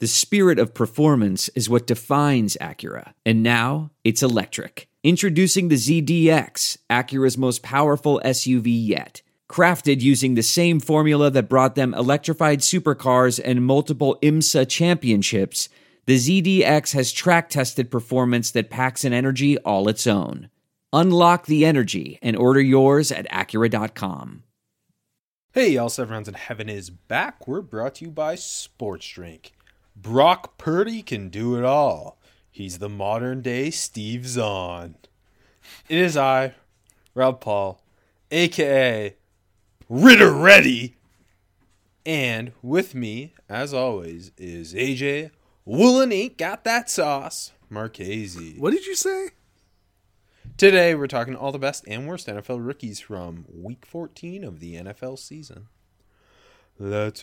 The spirit of performance is what defines Acura. And now it's electric. Introducing the ZDX, Acura's most powerful SUV yet. Crafted using the same formula that brought them electrified supercars and multiple IMSA championships, the ZDX has track tested performance that packs an energy all its own. Unlock the energy and order yours at Acura.com. Hey, y'all, Seven Rounds in Heaven is back. We're brought to you by Sports Drink. Brock Purdy can do it all. He's the modern day Steve Zahn. It is I, Rob Paul, aka Ridder Ready. And with me, as always, is AJ Woolen Ain't Got That Sauce, Marchese. What did you say? Today, we're talking all the best and worst NFL rookies from week 14 of the NFL season. Let's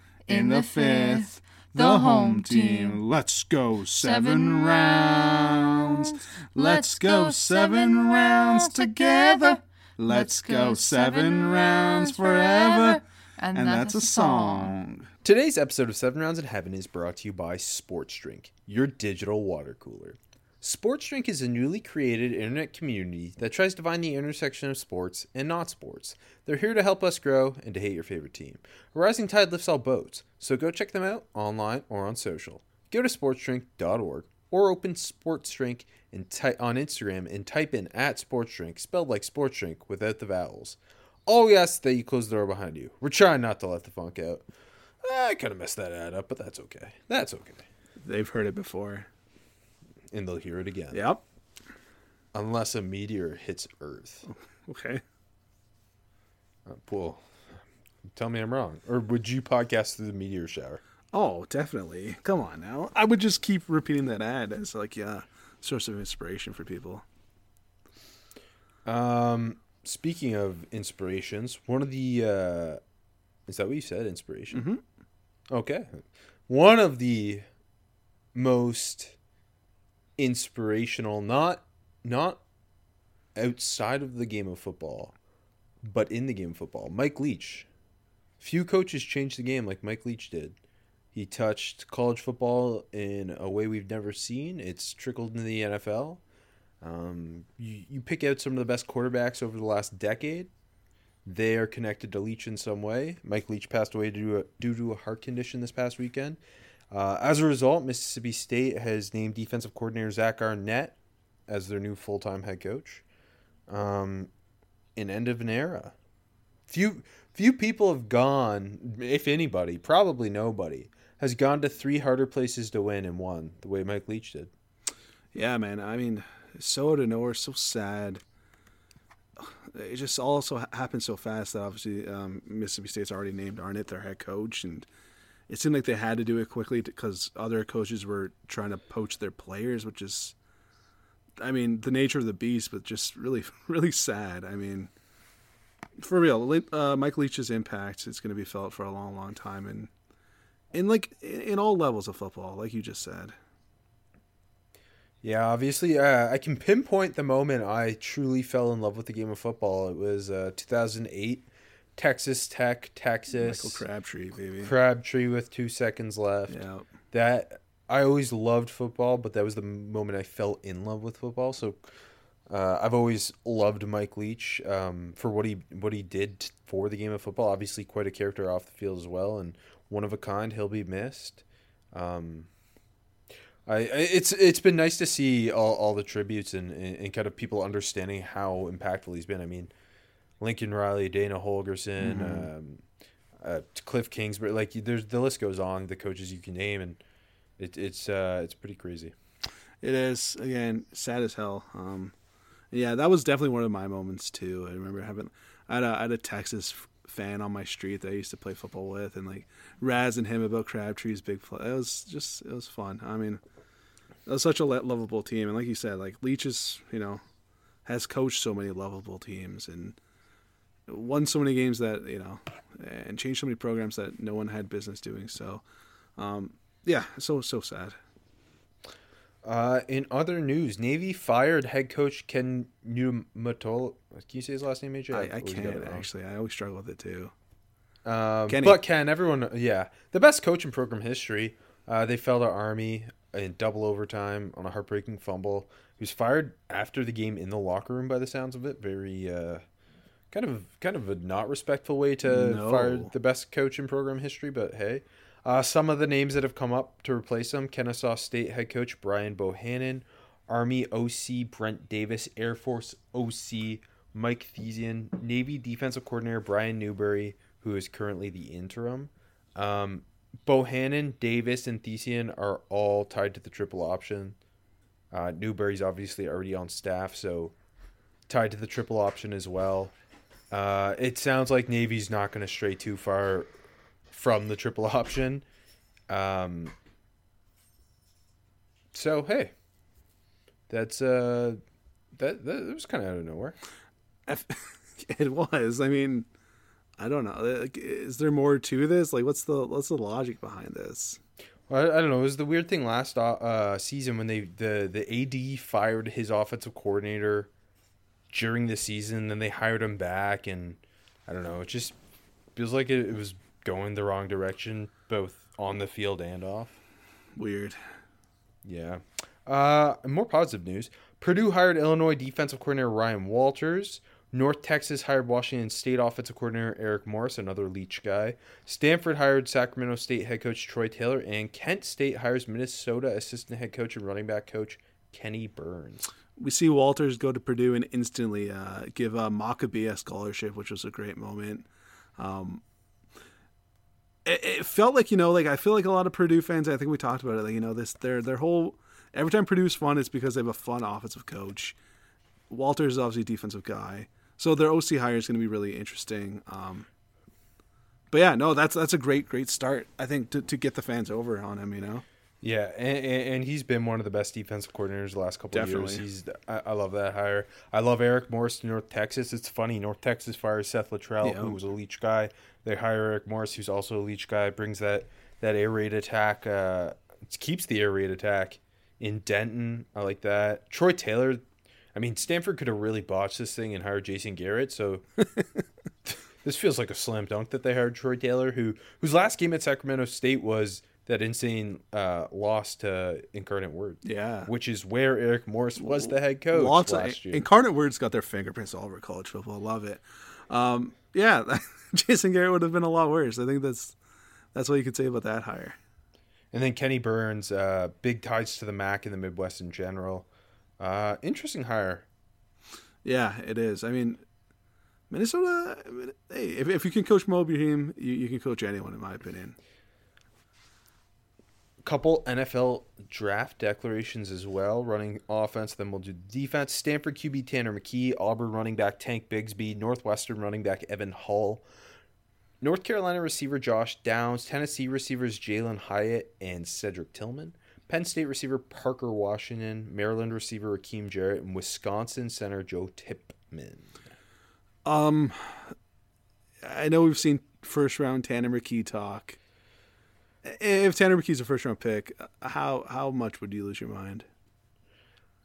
in the fifth? The home team. Let's go seven rounds. Let's go seven rounds together. Let's go seven rounds forever. And, And that's a song. Today's episode of Seven Rounds in Heaven is brought to you by Sports Drink, your digital water cooler. Sports Drink is a newly created internet community that tries to find the intersection of sports and not sports. They're here to help us grow and to hate your favorite team. A rising tide lifts all boats, so go check them out online or on social. Go to sportsdrink.org or open Sports Drink and ty- on Instagram and type in at Sports Drink, spelled like Sports Drink without the vowels. All we ask that you close the door behind you. We're trying not to let the funk out. I kind of messed that ad up, but that's okay. That's okay. They've heard it before. And they'll hear it again. Yep. Unless a meteor hits Earth. Okay. Uh, well, tell me I'm wrong. Or would you podcast through the meteor shower? Oh, definitely. Come on now. I would just keep repeating that ad as like yeah, source of inspiration for people. Um, speaking of inspirations, one of the uh, is that what you said? Inspiration. Mhm. Okay, one of the most inspirational, not not outside of the game of football, but in the game of football. Mike Leach. Few coaches changed the game like Mike Leach did. He touched college football in a way we've never seen. It's trickled into the NFL. Um, you, you pick out some of the best quarterbacks over the last decade. They are connected to Leach in some way. Mike Leach passed away due to a, due to a heart condition this past weekend. Uh, as a result, Mississippi State has named defensive coordinator Zach Arnett as their new full time head coach. Um, an end of an era. Few few people have gone, if anybody, probably nobody, has gone to three harder places to win and won the way Mike Leach did. Yeah, man. I mean, so out of nowhere, so sad. It just also happened so fast that obviously um, Mississippi State's already named Arnett their head coach, and it seemed like they had to do it quickly because other coaches were trying to poach their players, which is, I mean, the nature of the beast, but just really, really sad. I mean, for real, uh, Mike Leach's impact is going to be felt for a long, long time, and in like in all levels of football, like you just said. Yeah, obviously, uh, I can pinpoint the moment I truly fell in love with the game of football. It was uh, 2008, Texas Tech, Texas. Michael Crabtree, baby. Crabtree with two seconds left. Yeah. That I always loved football, but that was the moment I fell in love with football. So uh, I've always loved Mike Leach um, for what he what he did for the game of football. Obviously, quite a character off the field as well, and one of a kind. He'll be missed. Um, I, it's it's been nice to see all, all the tributes and, and kind of people understanding how impactful he's been. I mean, Lincoln Riley, Dana Holgorsen, um, uh, Cliff Kingsbury, like there's the list goes on. The coaches you can name, and it, it's uh, it's pretty crazy. It is again sad as hell. Um, yeah, that was definitely one of my moments too. I remember having I had a, I had a Texas fan on my street that I used to play football with, and like razzing him about Crabtree's big play. It was just it was fun. I mean, it was such a lo- lovable team, and like you said, like Leach is you know has coached so many lovable teams and won so many games that you know and changed so many programs that no one had business doing. So, um, yeah, so so sad. Uh, in other news, Navy fired head coach Ken Niumatalolo. Can you say his last name, AJ? I, I got it can't actually. I always struggle with it too. Um, Kenny. but Ken, everyone, yeah, the best coach in program history. Uh, they fell to Army in double overtime on a heartbreaking fumble. He was fired after the game in the locker room, by the sounds of it. Very uh, kind of kind of a not respectful way to No. fire the best coach in program history. But hey, uh, some of the names that have come up to replace him: Kennesaw State head coach Brian Bohannon, Army OC Brent Davis, Air Force OC Mike Thiessen, Navy defensive coordinator Brian Newberry, who is currently the interim. Um, Bohannon, Davis, and Thiessen are all tied to the triple option. Uh, Newberry's obviously already on staff, so tied to the triple option as well. Uh, it sounds like Navy's not going to stray too far from the triple option. Um, so hey, that's uh, that that was kind of out of nowhere. it was. I mean, I don't know. Like, Is there more to this? Like, what's the what's the logic behind this? Well, I, I don't know. It was the weird thing last uh, uh, season when they the the AD fired his offensive coordinator during the season, then they hired him back, and I don't know. It just feels like it, it was going the wrong direction, both on the field and off. Weird. Yeah. Uh, more positive news. Purdue hired Illinois defensive coordinator Ryan Walters. North Texas hired Washington State offensive coordinator Eric Morris, another Leach guy. Stanford hired Sacramento State head coach Troy Taylor, and Kent State hires Minnesota assistant head coach and running back coach Kenny Burns. We see Walters go to Purdue and instantly uh, give uh, Maccabee a scholarship, which was a great moment. Um, it, it felt like you know, like I feel like a lot of Purdue fans. I think we talked about it. Like you know, this their their whole every time Purdue's fun, it's because they have a fun offensive coach. Walters is obviously a defensive guy, so their OC hire is going to be really interesting. Um, but yeah, no, that's that's a great great start. I think to, to get the fans over on him. You know, Yeah, and, and he's been one of the best defensive coordinators the last couple of years. He's I, I love that hire. I love Eric Morris to North Texas. It's funny. North Texas fires Seth Littrell, Yeah. who was a Leach guy. They hire Eric Morris, who's also a Leach guy. Brings that that air raid attack. Uh, keeps the air raid attack in Denton. I like that. Troy Taylor. I mean, Stanford could have really botched this thing and hired Jason Garrett. So this feels like a slam dunk that they hired Troy Taylor, who whose last game at Sacramento State was that insane uh, loss to Incarnate Word. Yeah. which is where Eric Morris was the head coach Lots last of year. incarnate words got their fingerprints all over college football. Love it. Um, yeah, Jason Garrett would have been a lot worse. I think that's that's what you could say about that hire. and then Kenny Burns, uh, big ties to the MAC in the Midwest in general. Uh, interesting hire. Yeah, it is. I mean, Minnesota. I mean, hey, if, if you can coach Moby team, you, you can coach anyone, in my opinion. Couple NFL draft declarations as well. Running offense, then we'll do defense. Stanford QB Tanner McKee, Auburn running back Tank Bigsby, Northwestern running back Evan Hull, North Carolina receiver Josh Downs, Tennessee receivers Jalin Hyatt and Cedric Tillman, Penn State receiver Parker Washington, Maryland receiver Rakim Jarrett, and Wisconsin center Joe Tippmann. Um, I know we've seen first round Tanner McKee talk. If Tanner McKee's a first round pick, how how much would you lose your mind?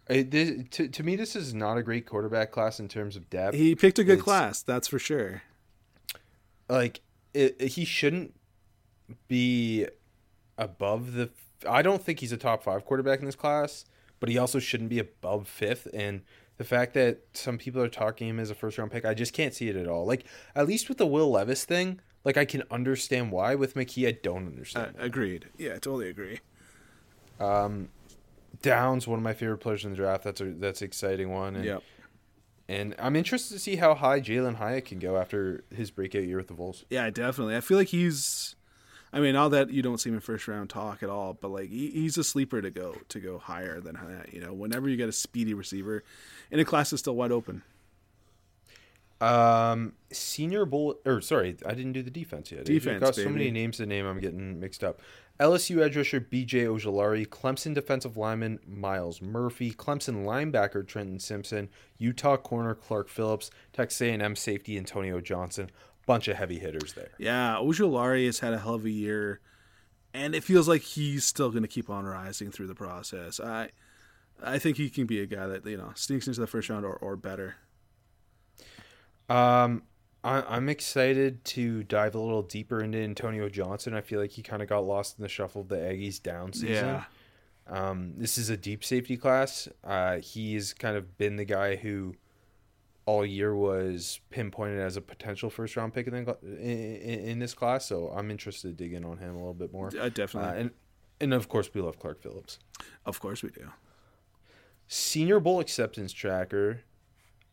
Uh, this, to, to me, this is not a great quarterback class in terms of depth. He picked a good It's- class, that's for sure. like it, he shouldn't be above the I don't think he's a top 5 quarterback in this class, but he also shouldn't be above 5th and the fact that some people are talking him as a first round pick, I just can't see it at all. Like at least with the Will Levis thing, like I can understand why with McKee I don't Uh, understand. agreed. Yeah, I totally agree. Downs one of my favorite players in the draft. That's a that's an exciting one and Yep. and I'm interested to see how high Jalin Hyatt can go after his breakout year with the Wolves. Yeah, definitely. I feel like he's. I mean, all that you don't see him in first round talk at all, but like he, he's a sleeper to go to go higher than that. You know, whenever you get a speedy receiver, and the class is still wide open. Um, Senior Bowl, or sorry, I didn't do the defense yet. Defense, got so many names to name, I'm getting mixed up. LSU edge rusher B.J. Ojulari, Clemson defensive lineman Myles Murphy, Clemson linebacker Trenton Simpson, Utah corner Clark Phillips, Texas A&M safety Antonio Johnson. Bunch of heavy hitters there. Yeah, Ojulari has had a hell of a year, and it feels like he's still going to keep on rising through the process. I, I think he can be a guy that you know sneaks into the first round or, or better. Um, I, I'm excited to dive a little deeper into Antonio Johnson. I feel like he kind of got lost in the shuffle of the Aggies down season. Yeah. Um, this is a deep safety class. Uh, he's kind of been the guy who all year was pinpointed as a potential first round pick in, the, in, in in this class. So I'm interested to dig in on him a little bit more. Uh, definitely, Uh, and and of course we love Clark Phillips. of course we do. Senior Bowl acceptance tracker,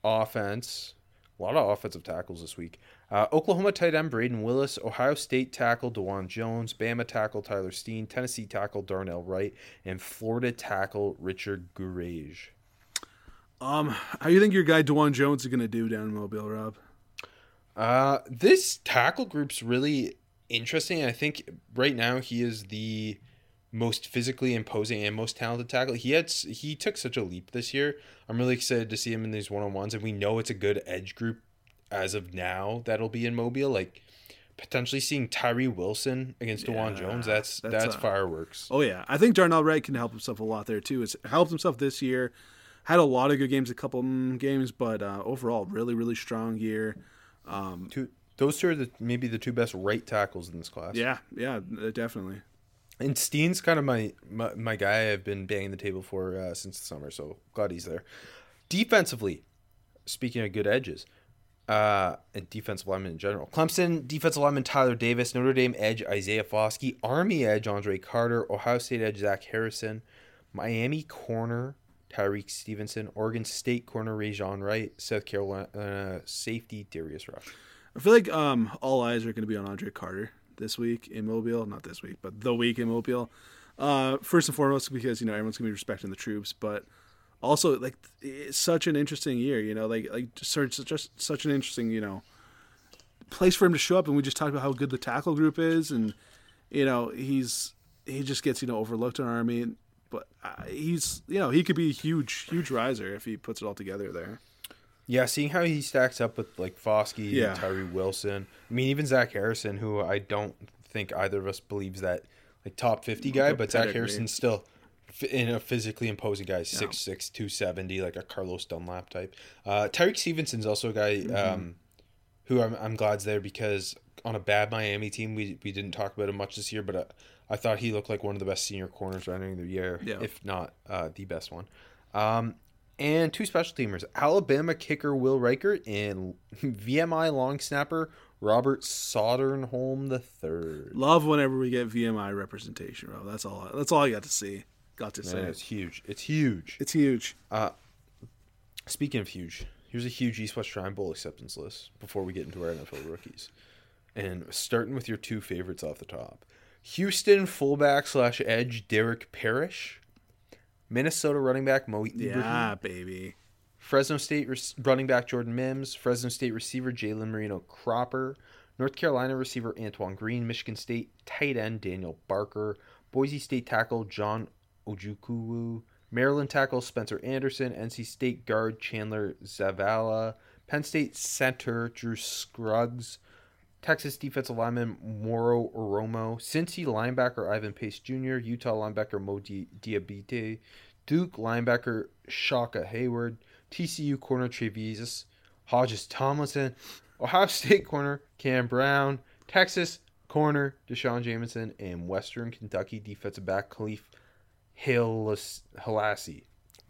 offense. A lot of offensive tackles this week. Uh, Oklahoma tight end Brayden Willis, Ohio State tackle Dawand Jones, Bama tackle Tyler Steen, Tennessee tackle Darnell Wright, and Florida tackle Richard Gouraige. Um, how do you think your guy Dawand Jones is going to do down in Mobile, Rob? Uh, this tackle group's really interesting. I think right now he is the most physically imposing and most talented tackle. He had he took such a leap this year. I'm really excited to see him in these one on ones, and we know it's a good edge group as of now that'll be in Mobile. Like potentially seeing Tyree Wilson against Dawand Jones. That's that's that's, fireworks. Oh yeah, I think Darnell Wright can help himself a lot there too. It's helped himself this year. Had a lot of good games, a couple mm, games, but uh, overall, really, really strong year. Two, those two are the, maybe the two best right tackles in this class. Yeah, yeah, uh, definitely. And Steen's kind of my, my my guy I've been banging the table for uh, since the summer, so glad he's there. Defensively, speaking of good edges, uh, and defensive linemen in general, Clemson defensive lineman Tyler Davis, Notre Dame edge Isaiah Foskey, Army edge Andre Carter, Ohio State edge Zach Harrison, Miami corner Tyrique Stevenson, Oregon State corner Rejzohn Wright, South Carolina safety Darius Rush. I feel like um, all eyes are going to be on Andre Carter this week in Mobile. Not this week, but the week in Mobile. Uh, first and foremost, because you know everyone's to be respecting the troops, but also like it's such an interesting year. You know, like like just, such- just such an interesting you know place for him to show up. And we just talked about how good the tackle group is, and you know he's he just gets you know overlooked in our Army, but uh, he's you know he could be a huge huge riser if he puts it all together there. Yeah, seeing how he stacks up with like Foskey, Yeah. and Tyree Wilson. I mean, even Zach Harrison, who I don't think either of us believes that like top fifty guy, The but Zach. Harrison's still f- in a physically imposing guy, 6'6", 270, like a Carlos Dunlap type. Uh, Tyrique Stevenson's also a guy Mm-hmm. um, who I'm, I'm glad's there because on a bad Miami team, we we didn't talk about him much this year, but uh, I thought he looked like one of the best senior corners entering the year, Yeah. if not uh, the best one. Um, and two special teamers Alabama kicker Will Reichard and VMI long snapper Robert Soderholm III. Love whenever we get VMI representation, bro. That's all. That's all I got to see. Got to say. Man, it's huge. It's huge. It's huge. Uh, speaking of huge, here's a huge East West Shrine Bowl acceptance list before we get into our NFL rookies. And starting with your two favorites off the top Houston fullback slash edge Derek Parish, Minnesota running back Mo Ibrahim, baby. Fresno State res- running back Jordan Mims, Fresno State receiver Jalen Moreno-Cropper, North Carolina receiver Antoine Green, Michigan State tight end Daniel Barker, Boise State tackle John Ojukwu, Maryland tackle Spencer Anderson, NC State guard Chandler Zavala, Penn State center Drew Scruggs, Texas defensive lineman Moro Ojomo, Cincy linebacker Ivan Pace Jr., Utah linebacker Mo Di- Diabate, Duke linebacker Shaka Heyward, TCU corner Tre'Vius, Hodges Tomlinson, Ohio State corner Cam Brown, Texas corner D'Shawn Jamison, and Western Kentucky defensive back Khalif Hilas- Hailassie.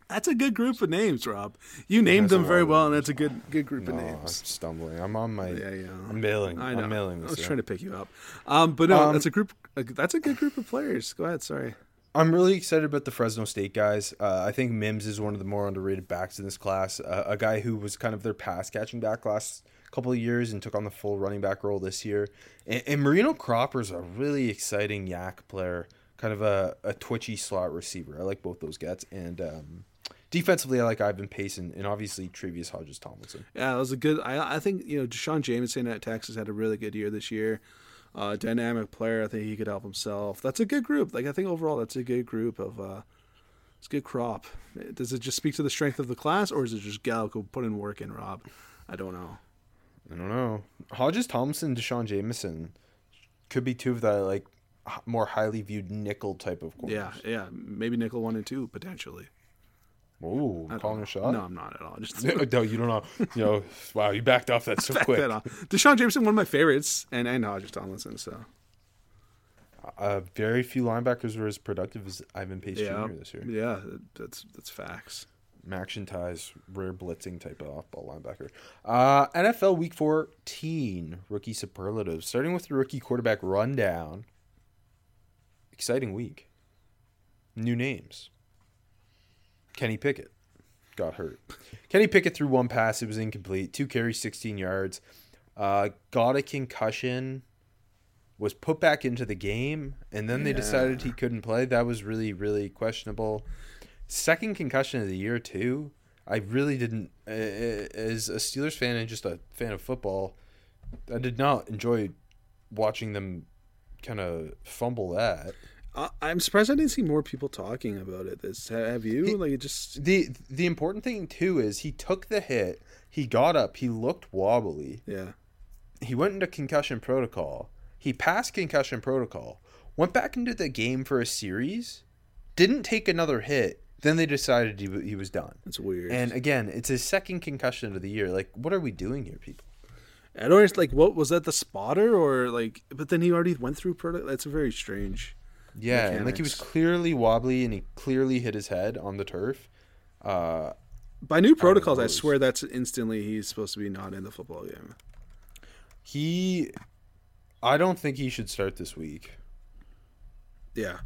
That's a good group of names, Rob. You named them very well, and that's a good good group of No, I'm stumbling. I'm on my. Yeah, yeah. I'm mailing. I know. I'm mailing this. I was yeah. trying to pick you up, um, but no, Um, that's a group. That's a good group of players. Go ahead. Sorry. I'm really excited about the Fresno State guys. Uh, I think Mims is one of the more underrated backs in this class. Uh, a guy who was kind of their pass catching back last couple of years and took on the full running back role this year. And, and Moreno-Cropper's a really exciting yak player, kind of a, a twitchy slot receiver. I like both those gets. And um, defensively, I like Ivan Pace and, and obviously Tre'Vius Hodges Tomlinson. Yeah, that was a good. I I think you know D'Shawn Jamison at Texas had a really good year this year. Uh, dynamic player. I think he could help himself. That's a good group. Like I think overall, that's a good group of. Uh, it's a good crop. Does it just speak to the strength of the class, or is it just Gallico put in work in Rob? I don't know. I don't know. Hodges Thompson, D'Shawn Jamison could be two of the like more highly viewed nickel type of corners. Yeah, yeah, maybe nickel one and two potentially. Ooh, calling a shot. No, I'm not at all. Just no, you don't know. You know, wow, you backed off that so quick. that off. D'Shawn Jamison, one of my favorites, and and Hodges Tomlinson. So Uh, very few linebackers were as productive as Ivan Pace yeah, Jr. this year. yeah, that's that's facts. MACtion ties, rare blitzing type of off-ball linebacker. Uh, NFL Week 14 rookie superlatives. Starting with the rookie quarterback rundown. Exciting week. New names. Kenny Pickett got hurt. Kenny Pickett threw one pass. It was incomplete. Two carries, 16 yards. Uh, got a concussion. Was put back into the game, and then they Yeah. decided he couldn't play. That was really, really questionable. Second concussion of the year too. I really didn't, uh, as a Steelers fan and just a fan of football, I did not enjoy watching them kind of fumble that. I, I'm surprised I didn't see more people talking about it. This have you? He- like it just the The important thing too is he took the hit. He got up. He looked wobbly. yeah. He went into concussion protocol. He passed concussion protocol. Went back into the game for a series. Didn't take another hit. Then they decided he, he was done. It's weird. And again, it's his second concussion of the year. Like, what are we doing here, people? I don't understand, like what was that the spotter or like? But then he already went through product. That's very strange. Yeah, and like he was clearly wobbly and he clearly hit his head on the turf. Uh, By new protocols, I knows? swear that's instantly he's supposed to be not in the football game. he, I don't think he should start this week. Yeah,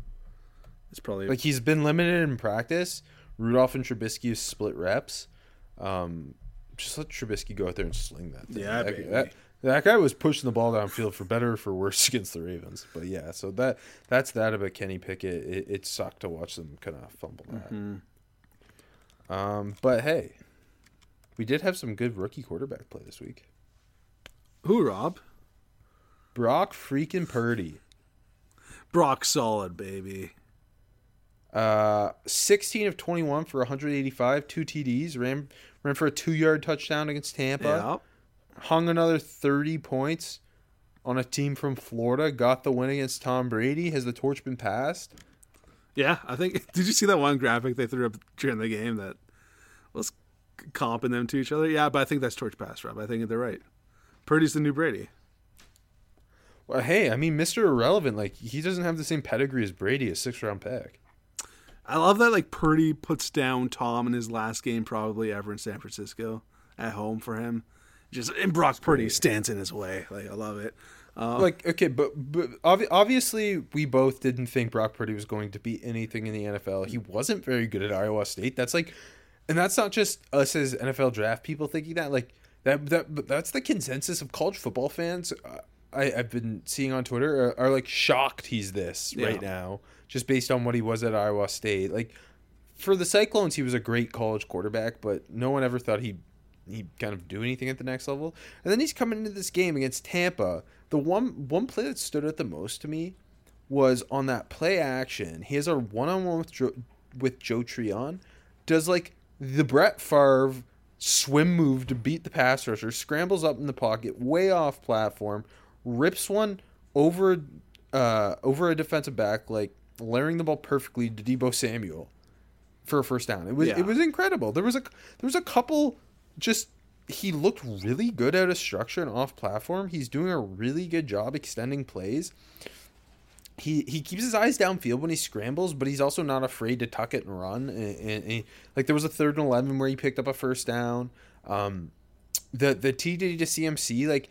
it's probably Like he's been limited in practice. Rudolph and Trubisky split reps. Um, just let Trubisky go out there and sling that. Thing. Yeah, that, baby. that, that guy was pushing the ball downfield for better or for worse against the Ravens. But yeah, so that that's that about Kenny Pickett. It, it sucked to watch them kind of fumble that. Mm-hmm. Um, but hey, we did have some good rookie quarterback play this week. who Rob Brock freaking Purdy. Brock solid baby. Uh, 16 of 21 for 185, two TDs, ran ran for a two yard touchdown against Tampa. Hung another 30 points on a team from Florida. Got the win against Tom Brady. Has the torch been passed? yeah. I think. Did you see that one graphic they threw up during the game that was comping them to each other? Yeah, but I think that's torch passed, Rob. I think they're right. Purdy's the new Brady. Well, hey, I mean, Mr. Irrelevant, like he doesn't have the same pedigree as Brady, a six round pick. I love that like Purdy puts down Tom in his last game probably ever in San Francisco at home for him. Just and Brock Purdy stands in his way. Like I love it. Uh, Like, okay, but, but obvi- obviously, we both didn't think Brock Purdy was going to be anything in the NFL. He wasn't very good at Iowa State. That's like, and that's not just us as NFL draft people thinking that. Like that that that's the consensus of college football fans. Uh, I, I've been seeing on Twitter are, are like shocked he's this right now, just based on what he was at Iowa State. Like for the Cyclones, he was a great college quarterback, but no one ever thought he'd he'd kind of do anything at the next level. And then he's coming into this game against Tampa. The one one play that stood out the most to me was on that play action. He has a one on one with Joe, with Joe Tryon, does like the Brett Favre swim move to beat the pass rusher, scrambles up in the pocket, way off platform, rips one over uh over a defensive back, like layering the ball perfectly to Deebo Samuel for a first down. It was Yeah. it was incredible. There was a there was a couple just he looked really good out of structure and off platform. He's doing a really good job extending plays. He he keeps his eyes downfield when he scrambles, but he's also not afraid to tuck it and run. And, and- and like there was a third and eleven where he picked up a first down. Um, the the TD to CMC like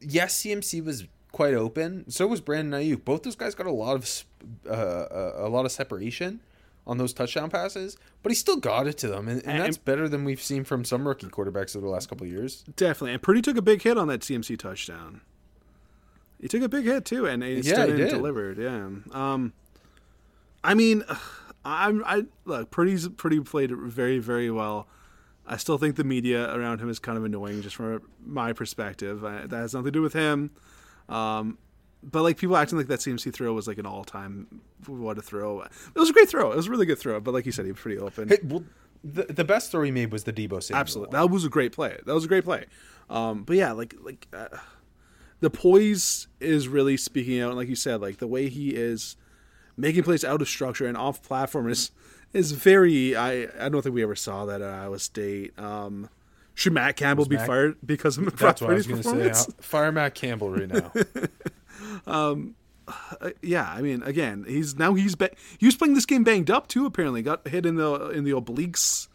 yes, CMC was quite open. So was Brandon Aiyuk. Both those guys got a lot of uh, uh, a lot of separation on those touchdown passes, but he still got it to them, and, and And- that's better than we've seen from some rookie quarterbacks over the last couple of years. definitely. And Purdy took a big hit on that CMC touchdown. He took a big hit too, and he Yeah, stood he and did. delivered. Yeah. Um, I mean, I'm I look Purdy's Purdy played it very very well. I still think the media around him is kind of annoying, just from my perspective. I, that has nothing to do with him. Um, but like people acting like that CMC throw was like an all time what a throw. It was a great throw. It was a really good throw. But like you said, he was pretty open. Hey, well, the, the best throw he made was the Deebo Samuel. Absolutely, that was a great play. That was a great play. Um, but yeah, like like uh, the poise is really speaking out. And like you said, like the way he is making plays out of structure and off platform is is very. I I don't think we ever saw that at Iowa State. Um, should Matt Campbell be fired because of That's what I was going to say. performance? Uh, Fire Matt Campbell right now. Uh, yeah, I mean, again, he's now he's ba- he was playing this game banged up too. Apparently, got hit in the in the obliques.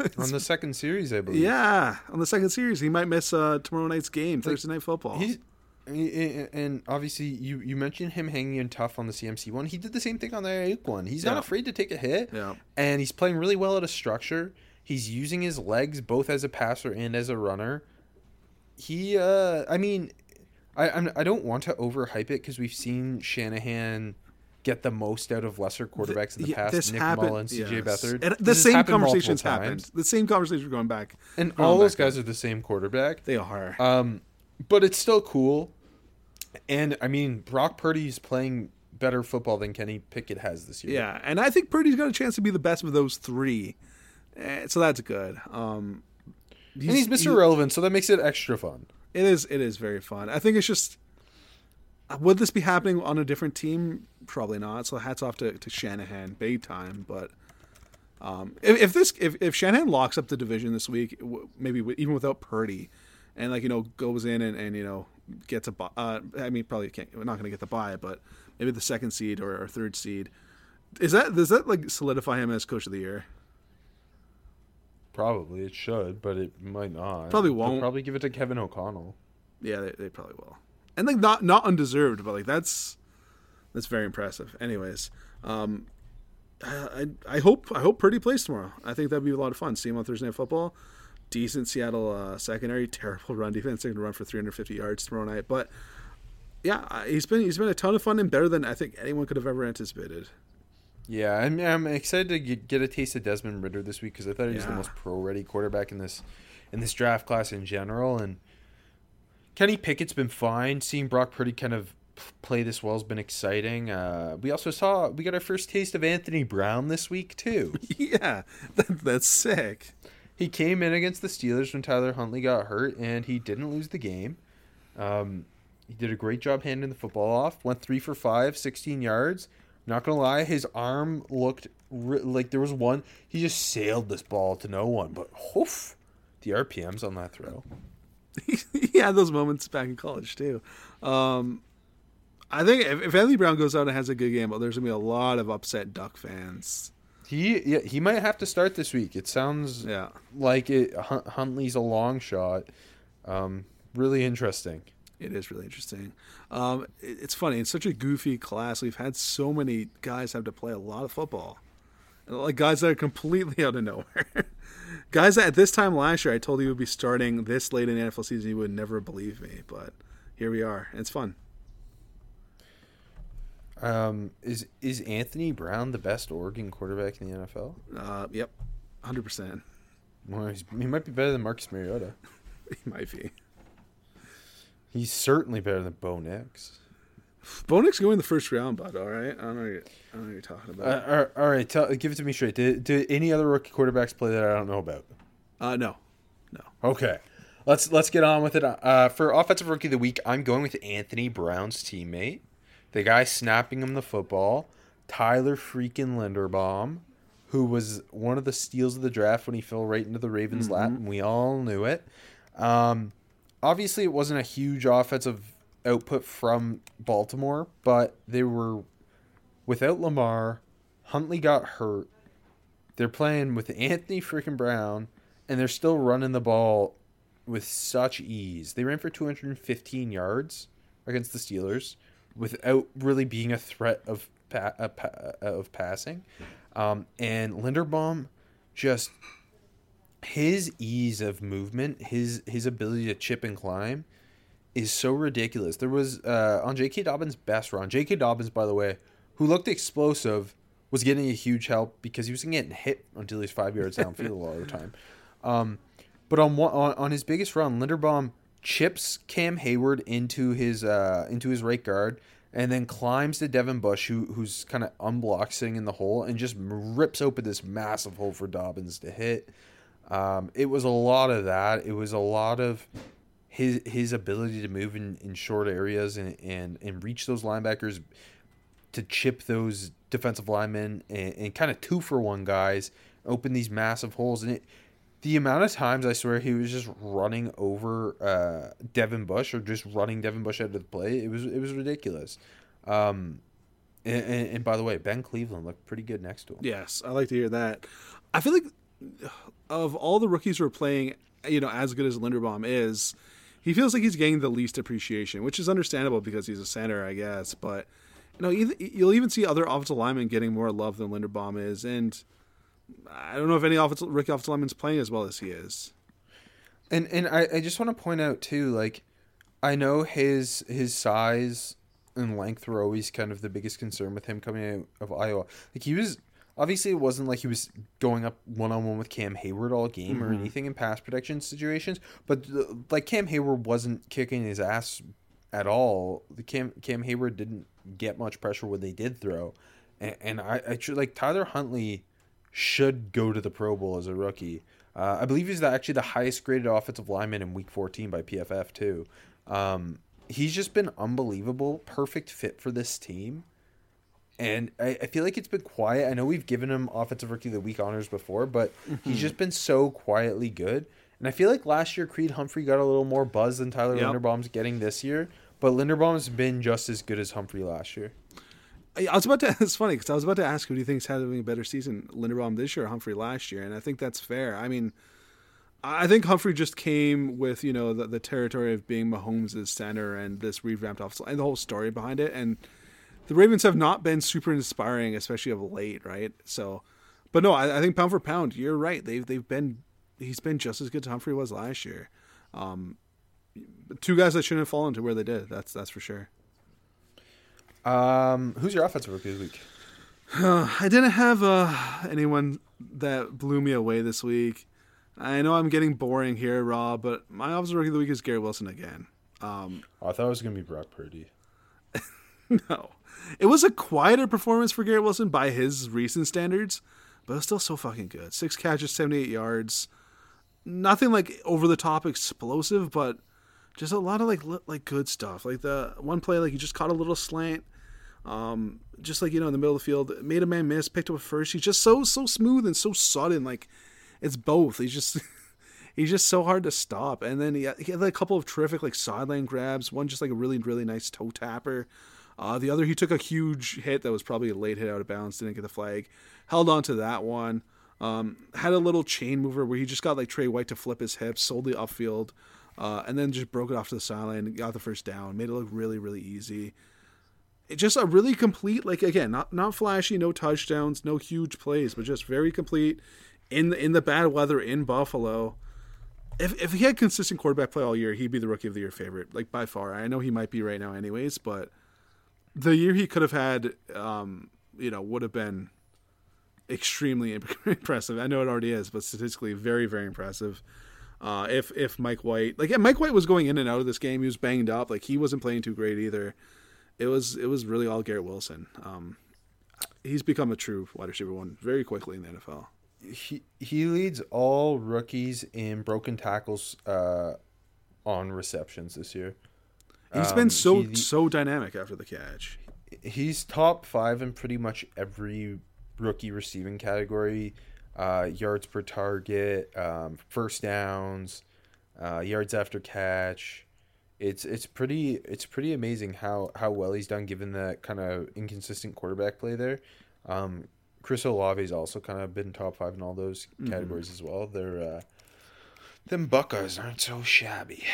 on the second series, I believe. yeah, on the second series, he might miss uh, tomorrow night's game, Thursday night football. He's and obviously you you mentioned him hanging in tough on the CMC one. He did the same thing on the Aiyuk one. He's not afraid to take a hit. Yeah. And he's playing really well at a structure. He's using his legs both as a passer and as a runner. He uh I mean I I'm, I don't want to overhype it because we've seen Shanahan get the most out of lesser quarterbacks in the past. this Nick happened- Mullen, CJ yes. Beathard. And the This same happened conversations happened. The same conversations going back. And going all those guys are the same quarterback. They are. Um, but it's still cool. And I mean, Brock Purdy's playing better football than Kenny Pickett has this year. yeah, and I think Purdy's got a chance to be the best of those three. Eh, So that's good. Um, and he's Mr. Relevant, so that makes it extra fun. It is. It is very fun. I think it's just. Would this be happening on a different team? Probably not. So hats off to, to Shanahan, big time. But um, if, if this if, if Shanahan locks up the division this week, maybe even without Purdy, and like you know goes in and, and you know gets a buy. Uh, I mean, probably can't. We're not going to get the buy, but maybe the second seed or, or third seed. Is that does that like solidify him as coach of the year? Probably it should, but it might not. Probably They'll won't. probably give it to Kevin O'Connell. Yeah, they, they probably will. And like not not undeserved, but like that's that's very impressive. Anyways, um, I, I I hope I hope Purdy plays tomorrow. I think that'd be a lot of fun. See him on Thursday Night Football. Decent Seattle uh, secondary, terrible run defense. They're going to run for 350 yards tomorrow night. But yeah, he's been he's been a ton of fun and better than I think anyone could have ever anticipated. Yeah, I'm, I'm excited to get, a taste of Desmond Ridder this week because I thought he was the most pro-ready quarterback in this in this draft class in general. And Kenny Pickett's been fine. Seeing Brock Purdy kind of play this well has been exciting. Uh, we also saw we got our first taste of Anthony Brown this week too. yeah, that, that's sick. he came in against the Steelers when Tyler Huntley got hurt, and he didn't lose the game. Um, he did a great job handing the football off. Went three for five, 16 yards. Not gonna lie, his arm looked ri- like there was one. He just sailed this ball to no one, but hoof, the RPMs on that throw. he had those moments back in college too. Um, I think if, if Anthony Brown goes out and has a good game, well, there's gonna be a lot of upset Duck fans. He yeah, he might have to start this week. It sounds Yeah, like it. Hun- Huntley's a long shot. Um, really interesting. It is really interesting. Um, it- it's funny. It's such a goofy class. We've had so many guys have to play a lot of football, like guys that are completely out of nowhere. guys that at this time last year I told you would be starting this late in the NFL season, you would never believe me, but here we are. It's fun. Um, is is Anthony Brown the best Oregon quarterback in the NFL? Uh, yep, hundred percent. Well, he might be better than Marcus Mariota. He might be. He's certainly better than Bo Nix. Bo Nix going the first round, bud. All right, I don't know. What you're, I don't know what you're talking Uh, about. all right, all right tell, give it to me straight. Did, did any other rookie quarterbacks play that I don't know about? Uh, no, no. Okay, let's let's get on with it. Uh, for offensive rookie of the week, I'm going with Anthony Brown's teammate, the guy snapping him the football, Tyler freaking Linderbaum, who was one of the steals of the draft when he fell right into the Ravens' lap, and we all knew it. Um, obviously, it wasn't a huge offensive output from Baltimore, but they were without Lamar. Huntley got hurt. They're playing with Anthony freaking Brown, and they're still running the ball with such ease. They ran for 215 yards against the Steelers without really being a threat of pa- of passing. Um, and Linderbaum just his ease of movement, his his ability to chip and climb is so ridiculous. There was uh, on J.K. Dobbins' best run. J.K. Dobbins, by the way, who looked explosive, was getting a huge help because he was getting hit until he's five yards downfield a lot of the time. Um, but on, one, on on his biggest run, Linderbaum chips Cam Heyward into his uh, into his right guard and then climbs to Devin Bush, who who's kind of unblocked sitting in the hole, and just rips open this massive hole for Dobbins to hit. Um, it was a lot of that. It was a lot of his his ability to move in, in short areas and, and and reach those linebackers to chip those defensive linemen and, and kind of two for one guys open these massive holes and it the amount of times I swear he was just running over uh, Devin Bush or just running Devin Bush out of the play, it was it was ridiculous. Um, and, and, and by the way, Ben Cleveland looked pretty good next to him. Yes, I like to hear that. I feel like of all the rookies who are playing, you know, as good as Linderbaum is, he feels like he's getting the least appreciation, which is understandable because he's a center, I guess. But you know, you'll even see other offensive linemen getting more love than Linderbaum is, and I don't know if any offensive rookie offensive lineman's playing as well as he is. And and I, I just want to point out too, like I know his his size and length were always kind of the biggest concern with him coming out of Iowa. Like he was obviously it wasn't like he was going up one on one with Cam Heyward all game mm-hmm. or anything in pass protection situations, but like Cam Heyward wasn't kicking his ass at all. The Cam Cam Heyward didn't get much pressure when they did throw, and, and I, I like Tyler Huntley should go to the Pro Bowl as a rookie. Uh, I believe he's the, actually the highest graded offensive lineman in Week 14 by PFF too. Um, he's just been unbelievable, perfect fit for this team. And I, I, feel like it's been quiet. I know we've given him offensive rookie of the week honors before, but mm-hmm. he's just been so quietly good. And I feel like last year Creed Humphrey got a little more buzz than Tyler yep. Linderbaum's getting this year. But Linderbaum's been just as good as Humphrey last year. I was about to. It's funny because I was about to ask who do you think's having a better season, Linderbaum this year or Humphrey last year, and I think that's fair. I mean, I think Humphrey just came with you know the, the territory of being Mahomes' center and this revamped offense and the whole story behind it, and the Ravens have not been super inspiring, especially of late, right? So, but no, I, I think pound for pound, you're right. They've they've been he's been just as good as Humphrey was last year. Um, two guys that shouldn't have fallen to where they did. That's that's for sure. Um, who's your offensive rookie this week? Uh, I didn't have uh, anyone that blew me away this week. I know I'm getting boring here, Rob, but my offensive rookie of the week is Garrett Wilson again. Um, oh, I thought it was going to be Brock Purdy. no, it was a quieter performance for Garrett Wilson by his recent standards, but it was still so fucking good. Six catches, 78 yards. Nothing like over the top explosive, but just a lot of like like good stuff. Like the one play, like he just caught a little slant, um, just like you know in the middle of the field, made a man miss, picked up a first. He's just so so smooth and so sudden. Like it's both. He's just he's just so hard to stop. And then he had, he had like a couple of terrific like sideline grabs. One just like a really really nice toe tapper. Uh, the other he took a huge hit that was probably a late hit out of bounds, didn't get the flag. Held on to that one. Um, had a little chain mover where he just got like Trey White to flip his hips, sold the upfield uh, and then just broke it off to the sideline, got the first down, made it look really, really easy. It just a really complete, like again, not not flashy, no touchdowns, no huge plays, but just very complete in the, in the bad weather in Buffalo. If if he had consistent quarterback play all year, he'd be the rookie of the year favorite, like by far. I know he might be right now, anyways, but the year he could have had, um, you know, would have been extremely impressive. I know it already is, but statistically, very, very impressive. Uh, if if Mike White like yeah, Mike White was going in and out of this game, he was banged up. Like he wasn't playing too great either. It was it was really all Garrett Wilson. Um, he's become a true wide receiver one very quickly in the NFL. He he leads all rookies in broken tackles uh, on receptions this year. He's um, been so he, so dynamic after the catch. He's top five in pretty much every rookie receiving category uh, yards per target, um, first downs, uh, yards after catch. It's it's pretty it's pretty amazing how, how well he's done given that kind of inconsistent quarterback play there. Um, Chris Olave's also kind of been top five in all those mm-hmm. categories mm-hmm. as well. They're uh, them Buckeyes aren't so shabby.